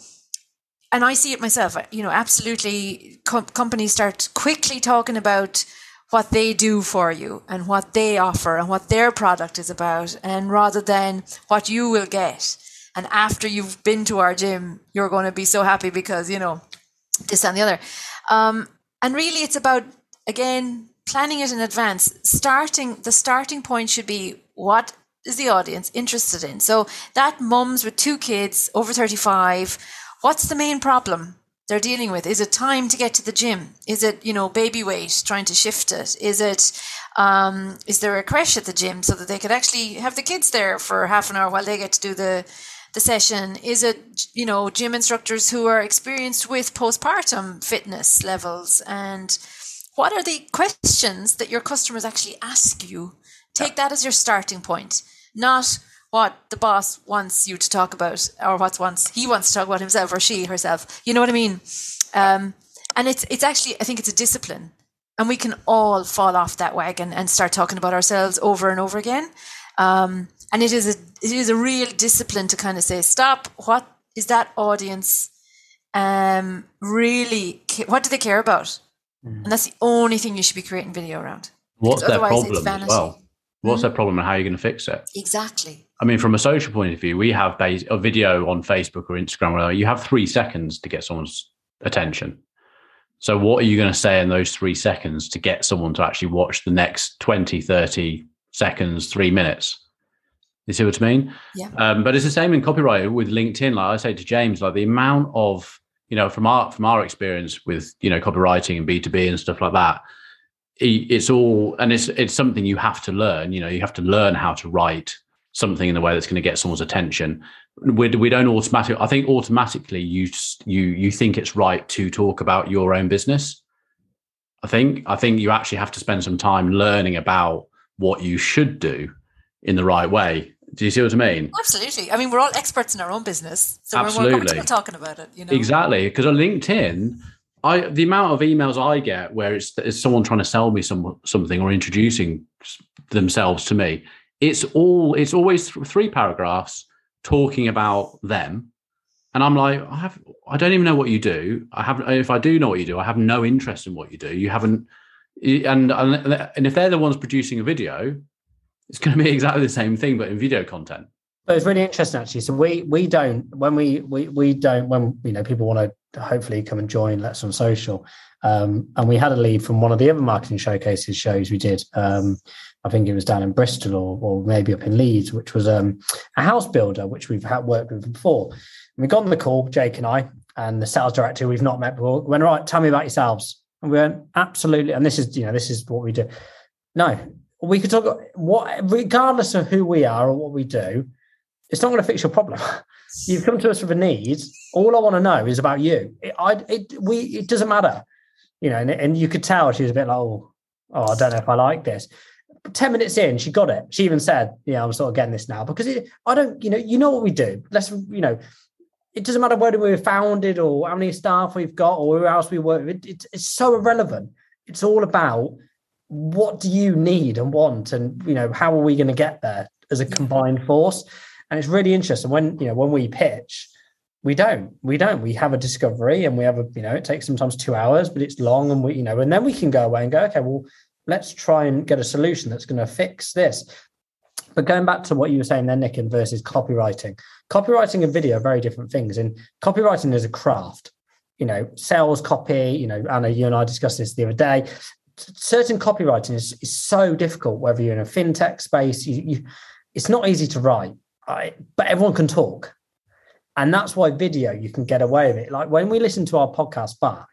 and I see it myself. You know, absolutely, com- companies start quickly talking about what they do for you and what they offer and what their product is about, and rather than what you will get. And after you've been to our gym, you're going to be so happy because you know this and the other. Um, and really, it's about again planning it in advance. Starting the starting point should be what is the audience interested in. So that mums with two kids over thirty five What's the main problem they're dealing with? Is it time to get to the gym? Is it, you know, baby weight, trying to shift it? Is it, um, is there a crash at the gym so that they could actually have the kids there for half an hour while they get to do the, the session? Is it, you know, gym instructors who are experienced with postpartum fitness levels? And what are the questions that your customers actually ask you? Take that as your starting point, not what the boss wants you to talk about or what wants he wants to talk about himself or she herself. You know what i mean? Um, and it's it's actually i think it's a discipline. And we can all fall off that wagon and start talking about ourselves over and over again. Um, and it is a it is a real discipline to kind of say stop. What is that audience um, really what do they care about? Mm. and that's the only thing you should be creating video around. What's their problem as well what's their problem and how are you going to fix it exactly I mean, from a social point of view, we have a video on Facebook or Instagram, whatever. You have three seconds to get someone's attention. So, what are you going to say in those three seconds to get someone to actually watch the next 20, 30 seconds, three minutes? You see what I mean? Yeah. Um, but it's the same in copyright with LinkedIn. Like I say to James, like the amount of, you know, from our from our experience with, you know, copywriting and B2B and stuff like that, it's all and it's it's something you have to learn. You know, you have to learn how to write something in a way that's going to get someone's attention. We, we don't automatically. I think automatically you you you think it's right to talk about your own business. I think I think you actually have to spend some time learning about what you should do in the right way. Do you see what I mean? Oh, absolutely. I mean, we're all experts in our own business, so Absolutely. we're more comfortable talking about it. You know, exactly. Because on LinkedIn, I the amount of emails I get where it's, it's someone trying to sell me some something or introducing themselves to me it's all it's always three paragraphs talking about them. And i'm like i have i don't even know what you do. I have if i do know what you do i have no interest in what you do. You haven't and and if they're the ones producing a video, it's going to be exactly the same thing, but in video content. But it's really interesting actually. So we we don't when we we we don't when you know people want to hopefully come and join Let's on Social. Um, and we had a lead from one of the other marketing showcases shows we did. Um, I think it was down in Bristol or, or maybe up in Leeds, which was um, a house builder, which we've had worked with before. And we got on the call, Jake and I, and the sales director we've not met before. went, right, tell me about yourselves. And we went, absolutely. And this is, you know, this is what we do. No, we could talk what regardless of who we are or what we do, it's not going to fix your problem. You've come to us with a need. All I want to know is about you. It, I, it, we, it doesn't matter, you know. And, and you could tell she was a bit like, oh, oh, I don't know if I like this. 10 minutes in, she got it. She even said, Yeah, I'm sort of getting this now because it, I don't, you know, you know what we do. Let's, you know, it doesn't matter whether we were founded or how many staff we've got or who else we work with. It, it's so irrelevant. It's all about what do you need and want and, you know, how are we going to get there as a combined force? And it's really interesting when, you know, when we pitch, we don't we don't we have a discovery and we have a you know it takes sometimes two hours but it's long and we you know and then we can go away and go okay well let's try and get a solution that's going to fix this. But going back to what you were saying there, Nick, and versus copywriting, copywriting and video are very different things. And copywriting is a craft. You know, sales copy. You know, Anna, you and I discussed this the other day. Certain copywriting is, is so difficult. Whether you're in a fintech space, you, you, it's not easy to write, right? but everyone can talk, and that's why video you can get away with it. Like when we listen to our podcast back,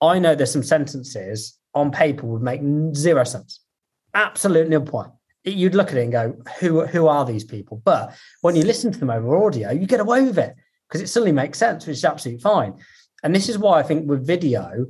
I know there's some sentences on paper would make zero sense. Absolutely no point. You'd look at it and go, who, who are these people? But when you listen to them over audio, you get away with it because it suddenly makes sense, which is absolutely fine. And this is why I think with video,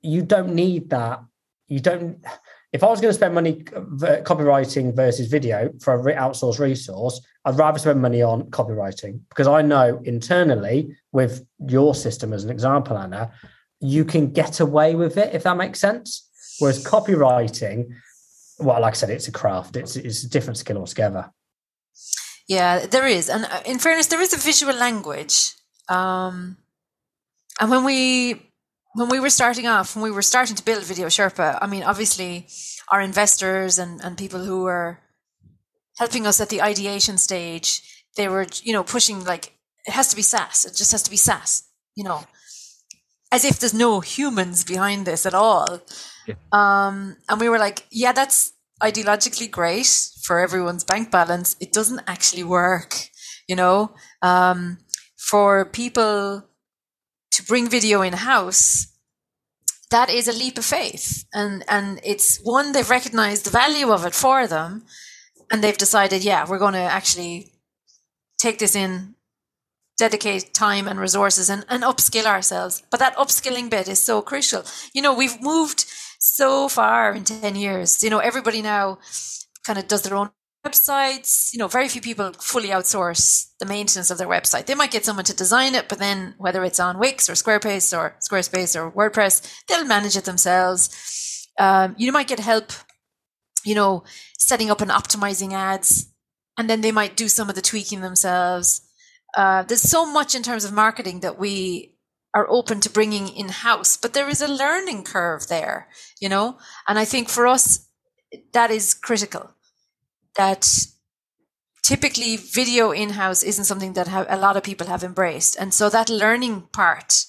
you don't need that. You don't. If I was going to spend money copywriting versus video for an outsourced resource, I'd rather spend money on copywriting because I know internally with your system as an example, Anna, you can get away with it if that makes sense. Whereas copywriting, well, like I said, it's a craft. It's it's a different skill altogether. Yeah, there is, and uh, in fairness, there is a visual language. Um, and when we when we were starting off, when we were starting to build Video Sherpa, I mean, obviously, our investors and and people who were helping us at the ideation stage, they were you know pushing like it has to be SaaS. It just has to be SaaS. You know, as if there's no humans behind this at all. Yeah. Um, and we were like, yeah, that's ideologically great for everyone's bank balance. It doesn't actually work, you know. Um, for people to bring video in house, that is a leap of faith, and and it's one they've recognized the value of it for them, and they've decided, yeah, we're going to actually take this in dedicate time and resources and, and upskill ourselves. But that upskilling bit is so crucial. You know, we've moved so far in 10 years. You know, everybody now kind of does their own websites. You know, very few people fully outsource the maintenance of their website. They might get someone to design it, but then whether it's on Wix or Squarespace or Squarespace or WordPress, they'll manage it themselves. Um, you might get help, you know, setting up and optimizing ads, and then they might do some of the tweaking themselves uh, there's so much in terms of marketing that we are open to bringing in house, but there is a learning curve there, you know? And I think for us, that is critical. That typically video in house isn't something that a lot of people have embraced. And so that learning part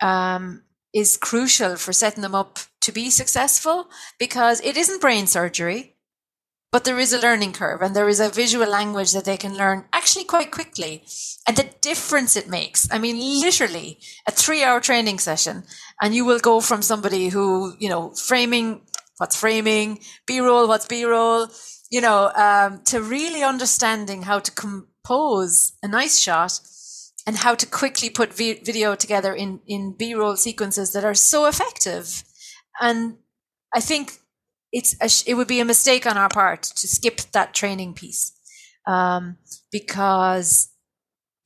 um, is crucial for setting them up to be successful because it isn't brain surgery but there is a learning curve and there is a visual language that they can learn actually quite quickly and the difference it makes i mean literally a three hour training session and you will go from somebody who you know framing what's framing b-roll what's b-roll you know um, to really understanding how to compose a nice shot and how to quickly put vi- video together in in b-roll sequences that are so effective. And i think it's a, it would be a mistake on our part to skip that training piece um, because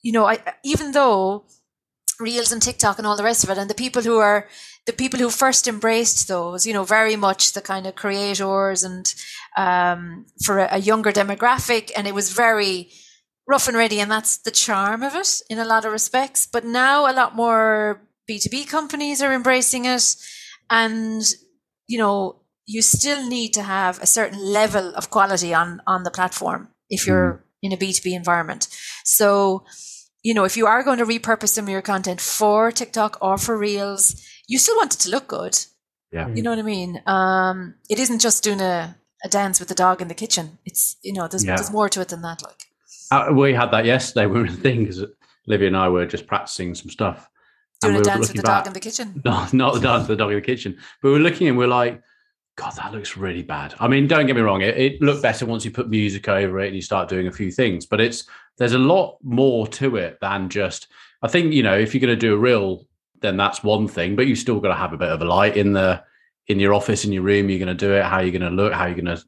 you know I, even though reels and tiktok and all the rest of it. And the people who are the people who first embraced those you know very much the kind of creators and um, for a, a younger demographic. And it was very rough and ready. And that's the charm of it in a lot of respects. But now a lot more b2b companies are embracing it. And you know, you still need to have a certain level of quality on on the platform if you're mm. in a B2B environment. So, you know, if you are going to repurpose some of your content for TikTok or for Reels, you still want it to look good. Yeah. You know what I mean? Um, it isn't just doing a, a dance with the dog in the kitchen. It's, you know, there's, yeah. there's more to it than that. Like, uh, we had that yesterday. We were in the thing because Livy and I were just practicing some stuff. Doing a we dance with the back, dog in the kitchen? No, not the dance with the dog in the kitchen. But we were looking and we we're like, God, that looks really bad. I mean, don't get me wrong; it, it, looked better once you put music over it and you start doing a few things. But it's there's a lot more to it than just. I think you know if you're going to do a reel, then that's one thing. But you still got to have a bit of a light in the in your office in your room. You're going to do it. How you're going to look. How you're going to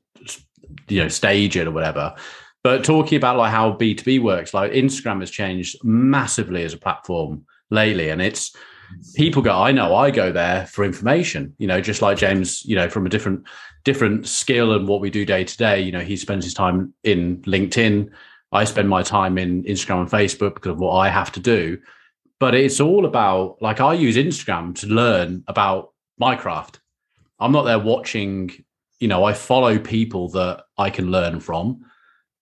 you know stage it or whatever. But talking about like how B two B works, like Instagram has changed massively as a platform lately, and it's people go i know i go there for information you know just like james you know from a different different skill and what we do day to day you know he spends his time in linkedin i spend my time in instagram and facebook because of what i have to do but it's all about like i use instagram to learn about my craft i'm not there watching you know i follow people that i can learn from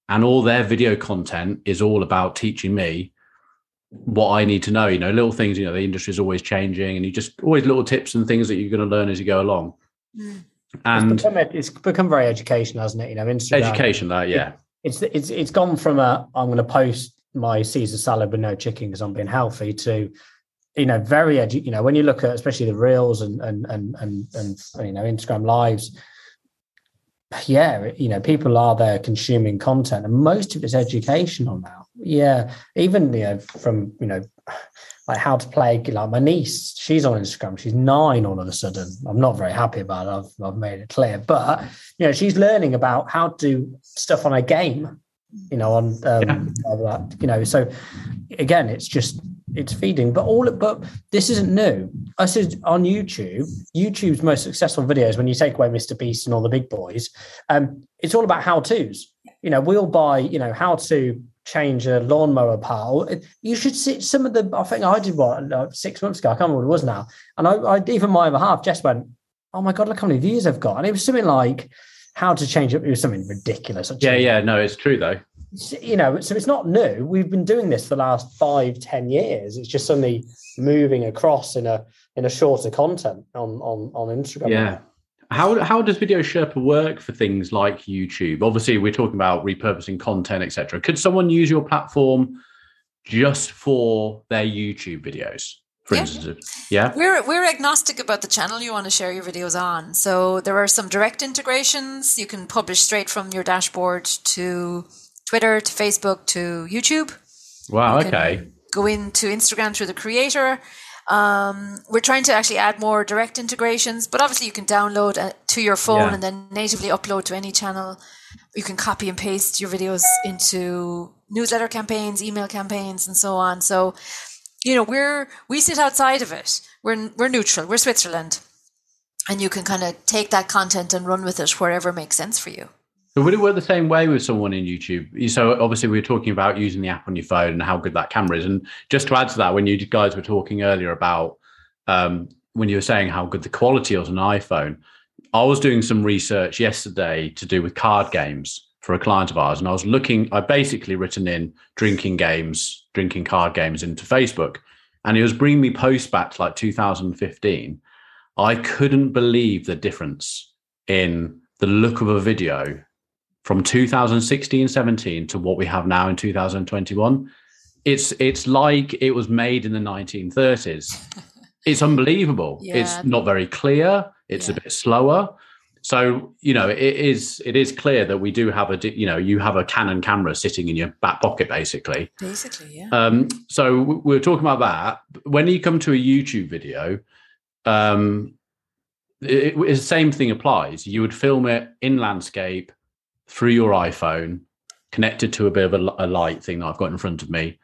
and all their video content is all about teaching me what I need to know. You know, little things. You know, the industry is always changing, and you just always little tips and things that you're going to learn as you go along. Mm. And it's become, it's become, very educational, hasn't it? You know, Instagram. Education, that yeah. It, it's it's it's gone from a I'm going to post my Caesar salad with no chicken because I'm being healthy to you know very edu- you know when you look at especially the reels and and and and, and you know Instagram lives yeah, you know, people are there consuming content, and most of it's educational now. Yeah, even you know, from you know, like how to play. Like my niece, she's on Instagram. She's nine all of a sudden. I'm not very happy about it. I've I've made it clear, but you know, she's learning about how to do stuff on a game. You know, on um, yeah. that. You know, so again, it's just it's feeding. But all but this isn't new. I said on YouTube, YouTube's most successful videos when you take away Mr. Beast and all the big boys, um, it's all about how tos. You know, we'll buy, you know, how to change a lawnmower pile. You should see some of the. I think I did what uh, six months ago. I can't remember what it was now. And I, I even my other half just went, "Oh my god, look how many views I've got!" And it was something like how to change it. It was something ridiculous. Yeah, yeah, no, it's true though you know, so it's not new. We've been doing this for the last five, ten years. It's just suddenly moving across in a in a shorter content on on on Instagram. Yeah. How how does Video Sherpa work for things like YouTube? Obviously, we're talking about repurposing content, etc. Could someone use your platform just for their YouTube videos? For yeah. instance, yeah, we're we're agnostic about the channel you want to share your videos on. So there are some direct integrations you can publish straight from your dashboard to Twitter to Facebook to YouTube. Wow. okay. Go into Instagram through the creator. Um, we're trying to actually add more direct integrations, but obviously you can download uh, to your phone yeah. and then natively upload to any channel. You can copy and paste your videos into newsletter campaigns, email campaigns, and so on. So, you know, we're we sit outside of it. We're we're neutral. We're Switzerland, and you can kind of take that content and run with it wherever makes sense for you. But would it work the same way with someone in YouTube? So obviously we were talking about using the app on your phone and how good that camera is. And just to add to that, when you guys were talking earlier about um, when you were saying how good the quality was on an iPhone, I was doing some research yesterday to do with card games for a client of ours, and I was looking. I basically written in drinking games, drinking card games into Facebook, and it was bringing me posts back to like 2015. I couldn't believe the difference in the look of a video from 2016 17 to what we have now in 2021 it's it's like it was made in the 1930s it's unbelievable. Yeah. it's not very clear. It's yeah. a bit slower. So you know it is it is clear that we do have a you know you have a canon camera sitting in your back pocket basically. Basically yeah. Um so we are talking about that. When you come to a youtube video um it, it, the same thing applies. You would film it in landscape through your iPhone, connected to a bit of a, a, light thing that I've got in front of me,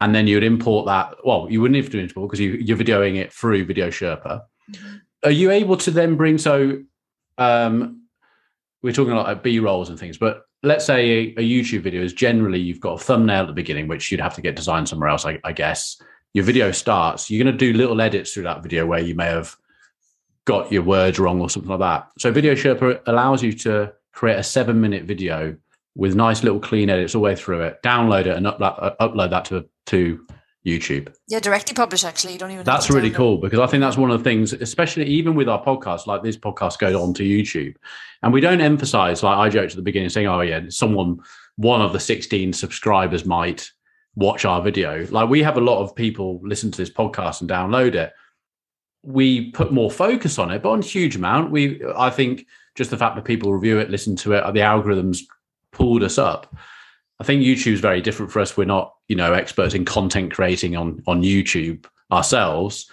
and then you would import that. Well, you wouldn't have to import because you, you're videoing it through Video Sherpa. Mm-hmm. Are you able to then bring so? Um, we're talking about like B rolls and things, but let's say a, a, YouTube video is generally you've got a thumbnail at the beginning, which you'd have to get designed somewhere else, I, I guess. Your video starts. You're going to do little edits through that video where you may have got your words wrong or something like that. So Video Sherpa allows you to create a seven minute video with nice little clean edits all the way through it, download it, and upload, upload that to to YouTube. Yeah, directly publish. Actually, you don't even. That's really cool because I think that's one of the things, especially even with our podcast, like this podcast goes on to YouTube, and we don't emphasize. Like I joked at the beginning, saying, "Oh yeah, someone, one of the sixteen subscribers might watch our video." Like we have a lot of people listen to this podcast and download it. We put more focus on it, but on a huge amount, we I think just the fact that people review it, listen to it, the algorithms pulled us up. I think YouTube's very different for us. We're not, you know, experts in content creating on on YouTube ourselves.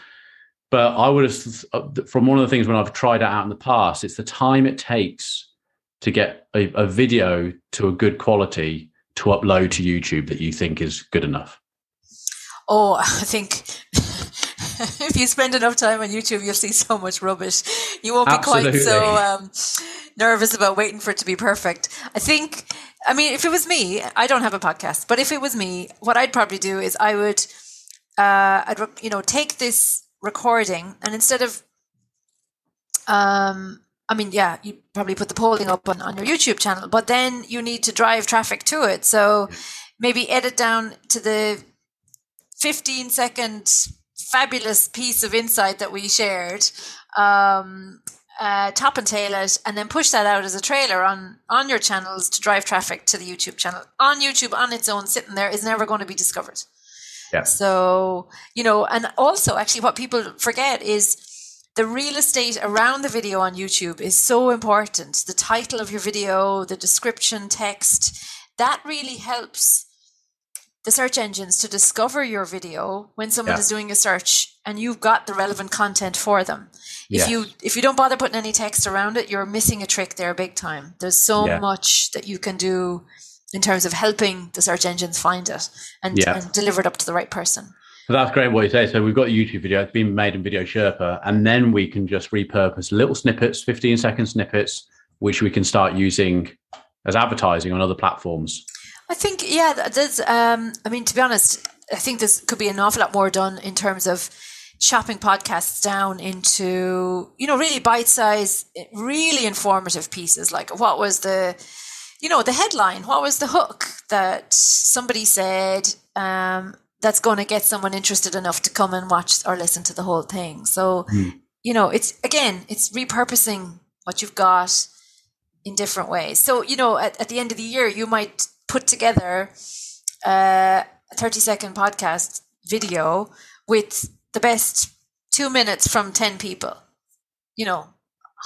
But I would have, from one of the things when I've tried it out in the past, it's the time it takes to get a, a video to a good quality to upload to YouTube that you think is good enough. Oh, I think you spend enough time on YouTube, you'll see so much rubbish. You won't be Absolutely. quite so um, nervous about waiting for it to be perfect. I think I mean, if it was me, I don't have a podcast, but if it was me, what I'd probably do is I would, uh, I'd you know take this recording and instead of, um, I mean, yeah, you probably put the polling up on, on your YouTube channel, but then you need to drive traffic to it. So maybe edit down to the 15 second fabulous piece of insight that we shared um, uh, top and tail it, and then push that out as a trailer on on your channels to drive traffic to the YouTube channel. On YouTube, on its own, sitting there is never going to be discovered. Yeah. So you know, and also actually, what people forget is the real estate around the video on YouTube is so important. The title of your video, the description, text, that really helps the search engines to discover your video when someone yeah. is doing a search and you've got the relevant content for them. If yeah. you if you don't bother putting any text around it, you're missing a trick there big time. There's so yeah. much that you can do in terms of helping the search engines find it and, and deliver it up to the right person. So that's great what you say. So we've got a YouTube video, it's been made in Video Sherpa, and then we can just repurpose little snippets, 15 second snippets, which we can start using as advertising on other platforms. I think, yeah, there's, um, I mean, to be honest, I think this could be an awful lot more done in terms of chopping podcasts down into, you know, really bite size, really informative pieces. Like what was the, you know, the headline? What was the hook that somebody said um, that's going to get someone interested enough to come and watch or listen to the whole thing? So, mm. you know, it's again, it's repurposing what you've got in different ways. So, you know, at, at the end of the year, you might put together uh, a 30 second podcast video with the best two minutes from 10 people. You know,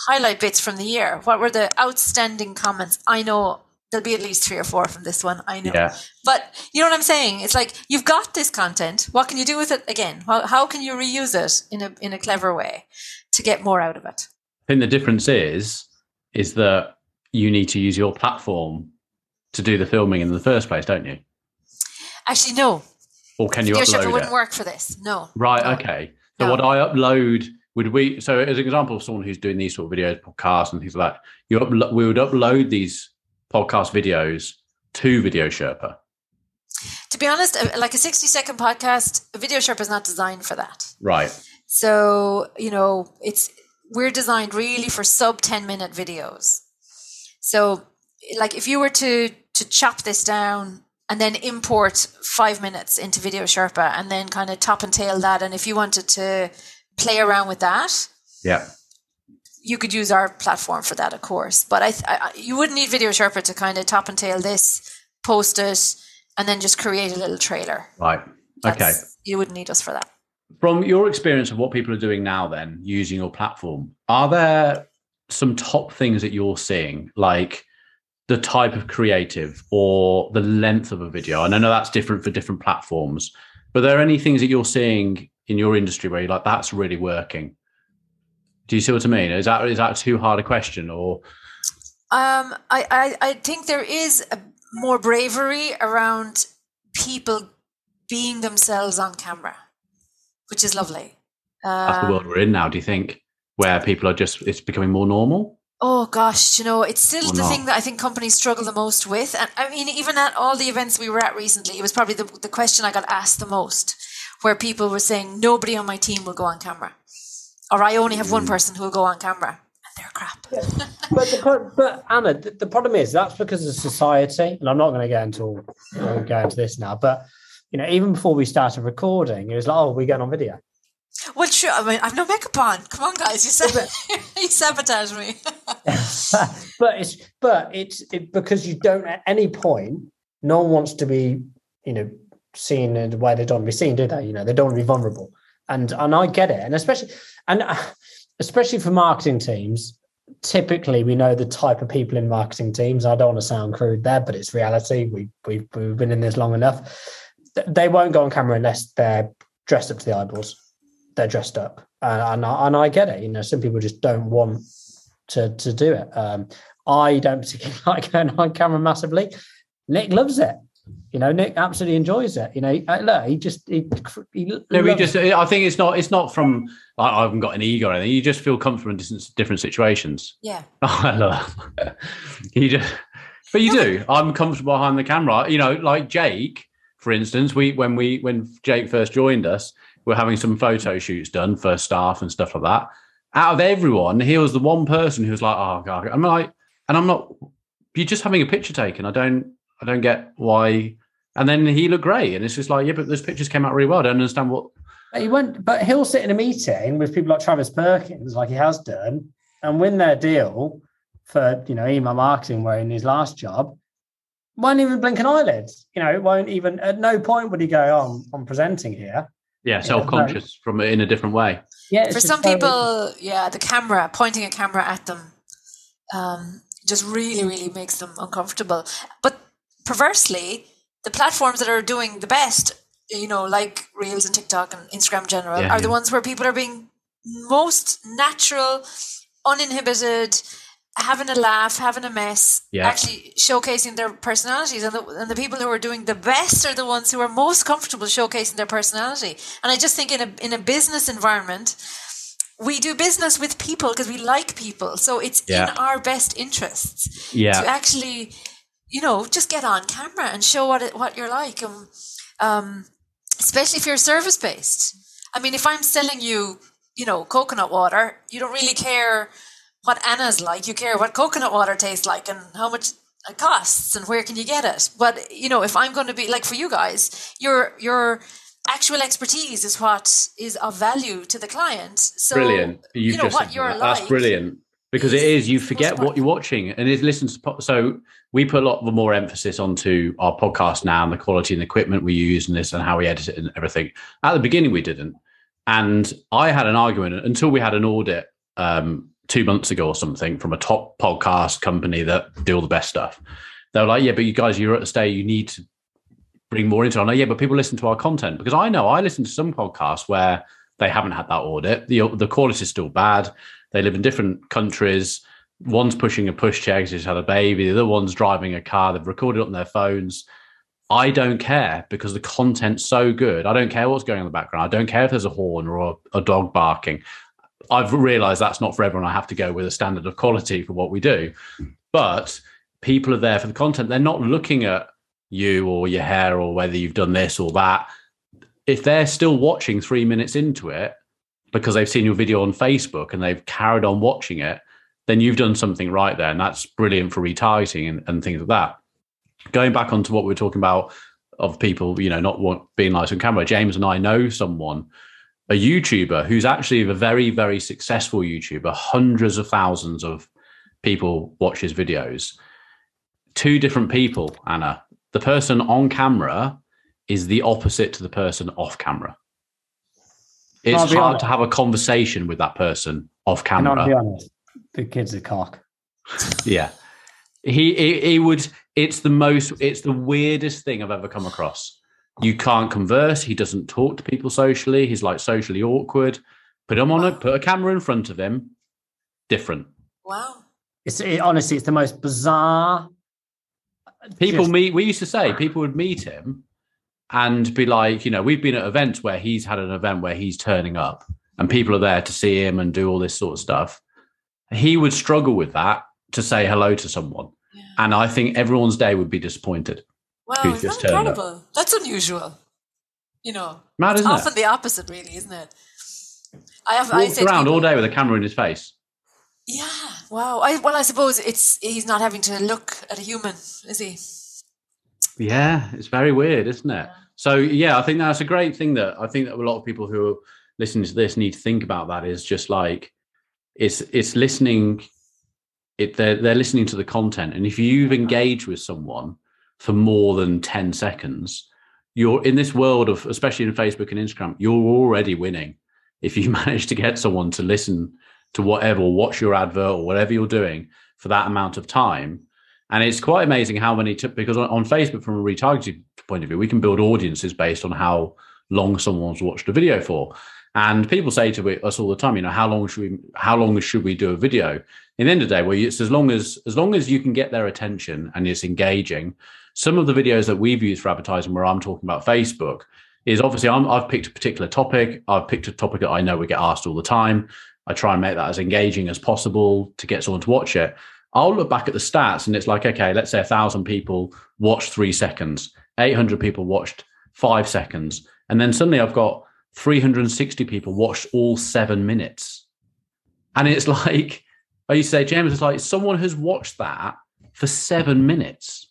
highlight bits from the year. What were the outstanding comments? I know there'll be at least three or four from this one. I know. Yeah. But you know what I'm saying? It's like you've got this content. What can you do with it again? How, how can you reuse it in a in a clever way to get more out of it? I think the difference is is that you need to use your platform to do the filming in the first place, don't you? Actually, no. Or can you upload it? wouldn't work for this. No. Right. No. Okay. So no. what I upload would we? So as an example of someone who's doing these sort of videos, podcasts, and things like that, you uplo- we would upload these podcast videos to Video Sherpa. To be honest, uh, like a sixty-second podcast, Video Sherpa is not designed for that. Right. So you know, it's we're designed really for sub ten-minute videos. So, like, if you were to to chop this down and then import five minutes into Video Sherpa and then kind of top and tail that. And if you wanted to play around with that, yeah, you could use our platform for that, of course. But I, I you wouldn't need Video Sherpa to kind of top and tail this, post it, and then just create a little trailer. Right. That's, okay. You wouldn't need us for that. From your experience of what people are doing now, then using your platform, are there some top things that you're seeing, like? The type of creative or the length of a video? And I know that's different for different platforms, but are there any things that you're seeing in your industry where you're like, that's really working? Do you see what I mean? Is that is that too hard a question or? Um, I, I, I think there is more bravery around people being themselves on camera, which is lovely. Um, That's the world we're in now. Do you think where people are just it's becoming more normal? Oh gosh, you know, it's still the no. thing that I think companies struggle the most with. And I mean, even at all the events we were at recently, it was probably the, the question I got asked the most, where people were saying, nobody on my team will go on camera. or I only have one mm. person who will go on camera and they're crap. Yeah. but, the, but Anna, the, the, problem is that's because of society, and I'm not going to go into go into this now. But you know, even before we started recording, it was like, "Oh, we're going on video." Well, sure. I mean, I've no makeup on. Come on, guys. You said you sabotage me. but it's but it's it, because you don't at any point. No one wants to be, you know, seen in the way they don't want to be seen, do they? You know, they don't want to be vulnerable, and and I get it, and especially and uh, especially for marketing teams. Typically, we know the type of people in marketing teams. I don't want to sound crude there, but it's reality. We we we've been in this long enough. They won't go on camera unless they're dressed up to the eyeballs they're dressed up, uh, and I, and I get it. You know, some people just don't want to to do it. Um, I don't particularly like going on camera massively. Nick loves it. You know, Nick absolutely enjoys it. You know, look, he just he, he no, he just. I think it's not. It's not from. I, haven't got an ego or anything. You just feel comfortable in different, different situations. Yeah. I love. you just, but you do. I'm comfortable behind the camera. You know, like Jake, for instance. We when we when Jake first joined us, we're having some photo shoots done for staff and stuff like that. Out of everyone, he was the one person who was like, "Oh God," I'm like, and I'm not. You're just having a picture taken. I don't. I don't get why. And then he looked great, and it's just like, yeah, but those pictures came out really well. I don't understand what. He went, but he'll sit in a meeting with people like Travis Perkins, like he has done, and win their deal for you know email marketing, where in his last job, won't even blink an eyelid. You know, it won't even. At no point would he go, "Oh, I'm, I'm presenting here." Yeah, self-conscious yeah, from in a different way. Yeah, for some people, yeah, the camera pointing a camera at them um, just really, really makes them uncomfortable. But perversely, the platforms that are doing the best, you know, like Reels and TikTok and Instagram in general, yeah, are yeah. the ones where people are being most natural, uninhibited, having a laugh, having a mess, yeah. actually showcasing their personalities. And the, and the people who are doing the best are the ones who are most comfortable showcasing their personality. And I just think in a, in a business environment, we do business with people because we like people. So it's yeah. in our best interests yeah. to actually, you know, just get on camera and show what it, what you're like. Um, um, especially if you're service based. I mean, if I'm selling you, you know, coconut water, you don't really care what Anna's like. You care what coconut water tastes like and how much it costs and where can you get it. But you know, if I'm going to be like for you guys, your your actual expertise is what is of value to the client. So brilliant. You've you know what you're that. like. That's brilliant because it is you forget what you're watching and it listens to so we put a lot more emphasis onto our podcast now and the quality and the equipment we use and this and how we edit it and everything at the beginning we didn't and i had an argument until we had an audit um, two months ago or something from a top podcast company that do all the best stuff. They were like, yeah, but you guys, you're at a stage you need to bring more into it. I know, yeah, but people listen to our content because I know I listen to some podcasts where they haven't had that audit. The the quality is still bad. They live in different countries. One's pushing a pushchair because he's had a baby. The other one's driving a car. They've recorded on their phones. I don't care because the content's so good. I don't care what's going on in the background. I don't care if there's a horn or a, a dog barking. I've realized that's not for everyone. I have to go with a standard of quality for what we do. But people are there for the content. They're not looking at you or your hair or whether you've done this or that. If they're still watching three minutes into it because they've seen your video on Facebook and they've carried on watching it, then you've done something right there. And that's brilliant for retargeting and, and things like that. Going back onto what we are talking about of people, you know, not want, being nice on camera, James and I know someone a YouTuber who's actually a very, very successful YouTuber, hundreds of thousands of people watch his videos. Two different people, Anna. The person on camera is the opposite to the person off camera. It's hard honest. to have a conversation with that person off camera. I'll be honest, the kid's a cock. yeah. He, he he would it's the most it's the weirdest thing I've ever come across you can't converse. He doesn't talk to people socially. He's like socially awkward. Put him on a put a camera in front of him. Different. Wow. It's it, honestly, it's the most bizarre. People just... meet. We used to say people would meet him and be like, you know, we've been at events where he's had an event where he's turning up and people are there to see him and do all this sort of stuff. He would struggle with that to say hello to someone. Yeah. And I think everyone's day would be disappointed. Wow, that's incredible. Up. That's unusual. You know, Mad, it's often it? the opposite, really, isn't it? I have walks I around people, all day with a camera in his face. Yeah. Wow. I, well, I suppose it's he's not having to look at a human, is he? Yeah, it's very weird, isn't it? Yeah. So yeah, I think that's a great thing that I think that a lot of people who are listening to this need to think about. That is just like it's it's listening. It they're they're listening to the content, and if you've uh-huh. engaged with someone for more than ten seconds, you're in this world of especially in Facebook and Instagram, you're already winning if you manage to get someone to listen to whatever, watch your advert or whatever you're doing for that amount of time and it's quite amazing how many, t- because on, on, Facebook, from a retargeting point of view, we can build audiences based on how long someone's watched a video for. And people say to us all the time, you know, how long should we, how long should we do a video? In the end of the day, well, it's as long as, as long as you can get their attention and it's engaging. Some of the videos that we've used for advertising, where I'm talking about Facebook, is obviously i have picked a particular topic. I've picked a topic that I know we get asked all the time. I try and make that as engaging as possible to get someone to watch it. I'll look back at the stats and it's like, okay, let's say a thousand people watched three seconds, 800 people watched five seconds. And then suddenly I've got 360 people watched all seven minutes. And it's like, I used to say, James, it's like someone has watched that for seven minutes.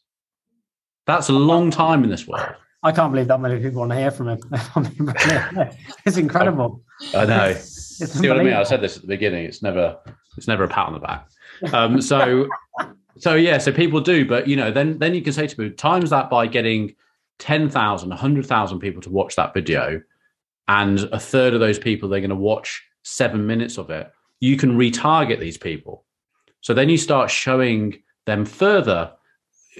That's a long time in this world. I can't believe that many people want to hear from him. it's incredible. I know. See what I mean? I said this at the beginning. It's never, it's never a pat on the back. Um, so, so yeah, so people do, but you know, then then you can say to people, times that by getting 10,000, 100,000 people to watch that video, and a third of those people they're going to watch seven minutes of it. You can retarget these people. So then you start showing them further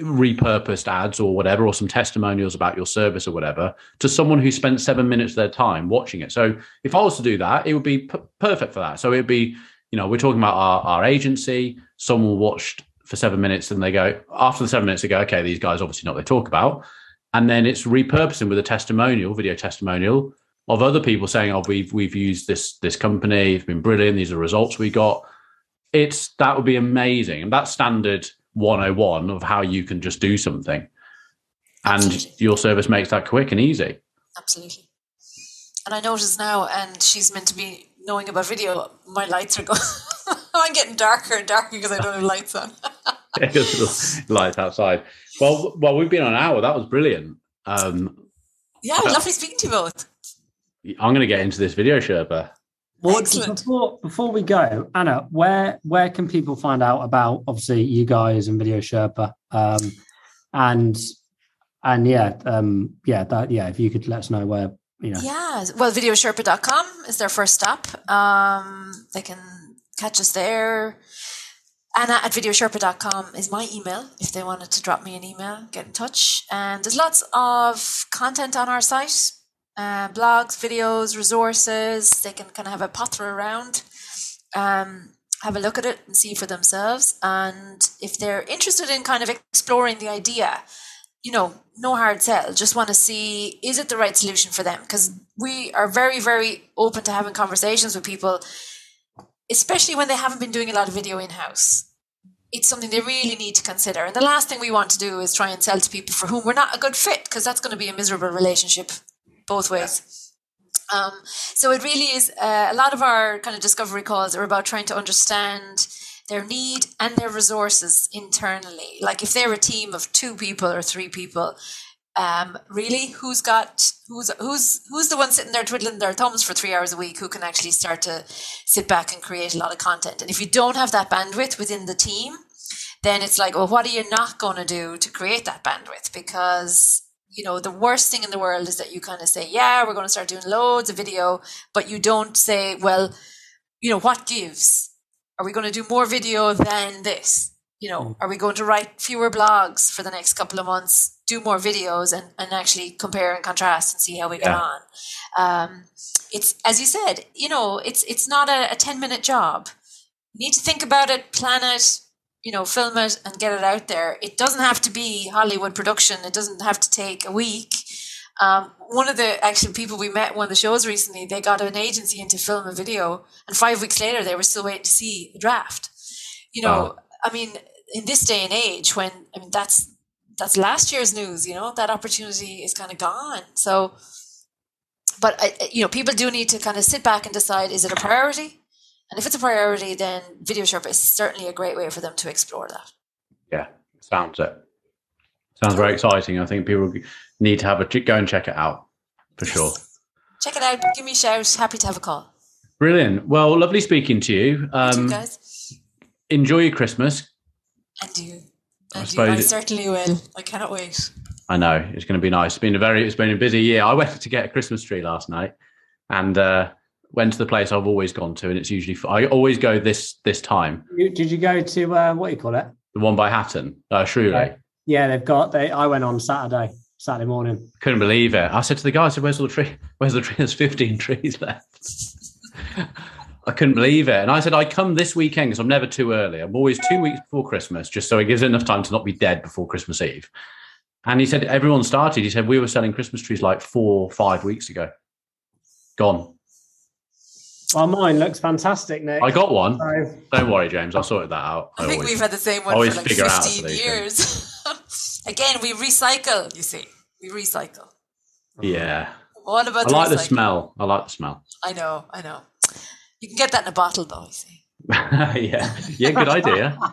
repurposed ads or whatever, or some testimonials about your service or whatever to someone who spent seven minutes of their time watching it. So if I was to do that, it would be p- perfect for that. So it would be you know, we're talking about our, our agency. Someone watched for seven minutes and they go, after the seven minutes, they go, okay, these guys obviously know what they talk about. And then it's repurposing with a testimonial, video testimonial of other people saying, oh, we've, we've used this, this company. It's been brilliant. These are the results we got. It's, that would be amazing. And that's standard 101 of how you can just do something. Absolutely. And your service makes that quick and easy. Absolutely. And I notice now, and she's meant to be knowing about video, my lights are going. I'm getting darker and darker because I don't have lights on. lights outside. Well, well, we've been on an hour. That was brilliant. Um, yeah, uh, lovely speaking to you both. I'm going to get into this video Sherpa. Well, before before we go, Anna, where where can people find out about obviously you guys and Video Sherpa, um, and and yeah, um, yeah, that yeah, if you could let us know where you know. Yeah, well, videosherpa.com is their first stop. Um, they can catch us there. Anna at videosherpa.com is my email. If they wanted to drop me an email, get in touch. And there's lots of content on our site uh, blogs, videos, resources. They can kind of have a potter around, um, have a look at it and see for themselves. And if they're interested in kind of exploring the idea, you know, no hard sell. Just want to see is it the right solution for them? Because we are very, very open to having conversations with people, especially when they haven't been doing a lot of video in house. It's something they really need to consider. And the last thing we want to do is try and sell to people for whom we're not a good fit, because that's going to be a miserable relationship both ways. Um, so it really is uh, a lot of our kind of discovery calls are about trying to understand their need and their resources internally. Like if they're a team of two people or three people, um, really, who's got who's who's who's the one sitting there twiddling their thumbs for three hours a week who can actually start to sit back and create a lot of content? And if you don't have that bandwidth within the team, then it's like, well, what are you not going to do to create that bandwidth? Because you know the worst thing in the world is that you kind of say, yeah, we're going to start doing loads of video, but you don't say, well, you know, what gives? Are we going to do more video than this? You know, mm. are we going to write fewer blogs for the next couple of months, do more videos and, and actually compare and contrast and see how we yeah. get on? Um, it's, as you said, you know, it's, it's not a, a 10 minute job. You need to think about it, plan it, you know, film it and get it out there. It doesn't have to be Hollywood production. It doesn't have to take a week. Um, one of the actual people we met one of the shows recently, they got an agency in to film a video, and five weeks later they were still waiting to see the draft. You know, I mean, in this day and age, when I mean that's that's last year's news. You know, that opportunity is kind of gone. So but I, you know, people do need to kind of sit back and decide: is it a priority? And if it's a priority, then Video VideoSherpa is certainly a great way for them to explore that. Yeah, sounds it. Sounds very exciting. I think people need to have a go and check it out for yes. sure. Check it out. Give me a shout. Happy to have a call. Brilliant. Well, lovely speaking to you. Um, you guys. Enjoy your Christmas. And you. And I, suppose you. I certainly will. I cannot wait. I know it's going to be nice. It's been a very, it's been a busy year. I went to get a Christmas tree last night, and uh, went to the place I've always gone to, and it's usually I always go this this time. Did you go to uh, what do you call it? The one by Hatton, uh, Shrewley. Yeah, they've got. They I went on Saturday. Saturday morning. Couldn't believe it. I said to the guy, I said, "Where's all the tree? Where's the tree? There's 15 trees left." I couldn't believe it, and I said, "I come this weekend because I'm never too early. I'm always two weeks before Christmas, just so it gives enough time to not be dead before Christmas Eve." And he said, "Everyone started." He said, "We were selling Christmas trees like four, five weeks ago. Gone." Well, mine looks fantastic, Nick. I got one. So... Don't worry, James. I sorted that out. I, I think always, we've had the same one for like 15 years. Again, we recycle, you see. We recycle. Yeah. What about I like the smell. I like the smell. I know, I know. You can get that in a bottle though, you see. yeah. Yeah, good idea.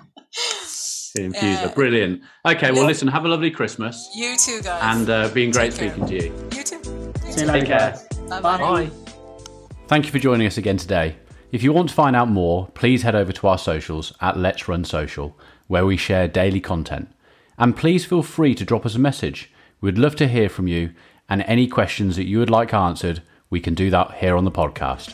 The infuser. Uh, Brilliant. Okay, well, listen, have a lovely Christmas. You too, guys. And uh, been great Take speaking care. to you. You too. You See you later, guys. Bye. Bye. Thank you for joining us again today. If you want to find out more, please head over to our socials at Let's Run Social, where we share daily content. And please feel free to drop us a message. We'd love to hear from you, and any questions that you would like answered, we can do that here on the podcast.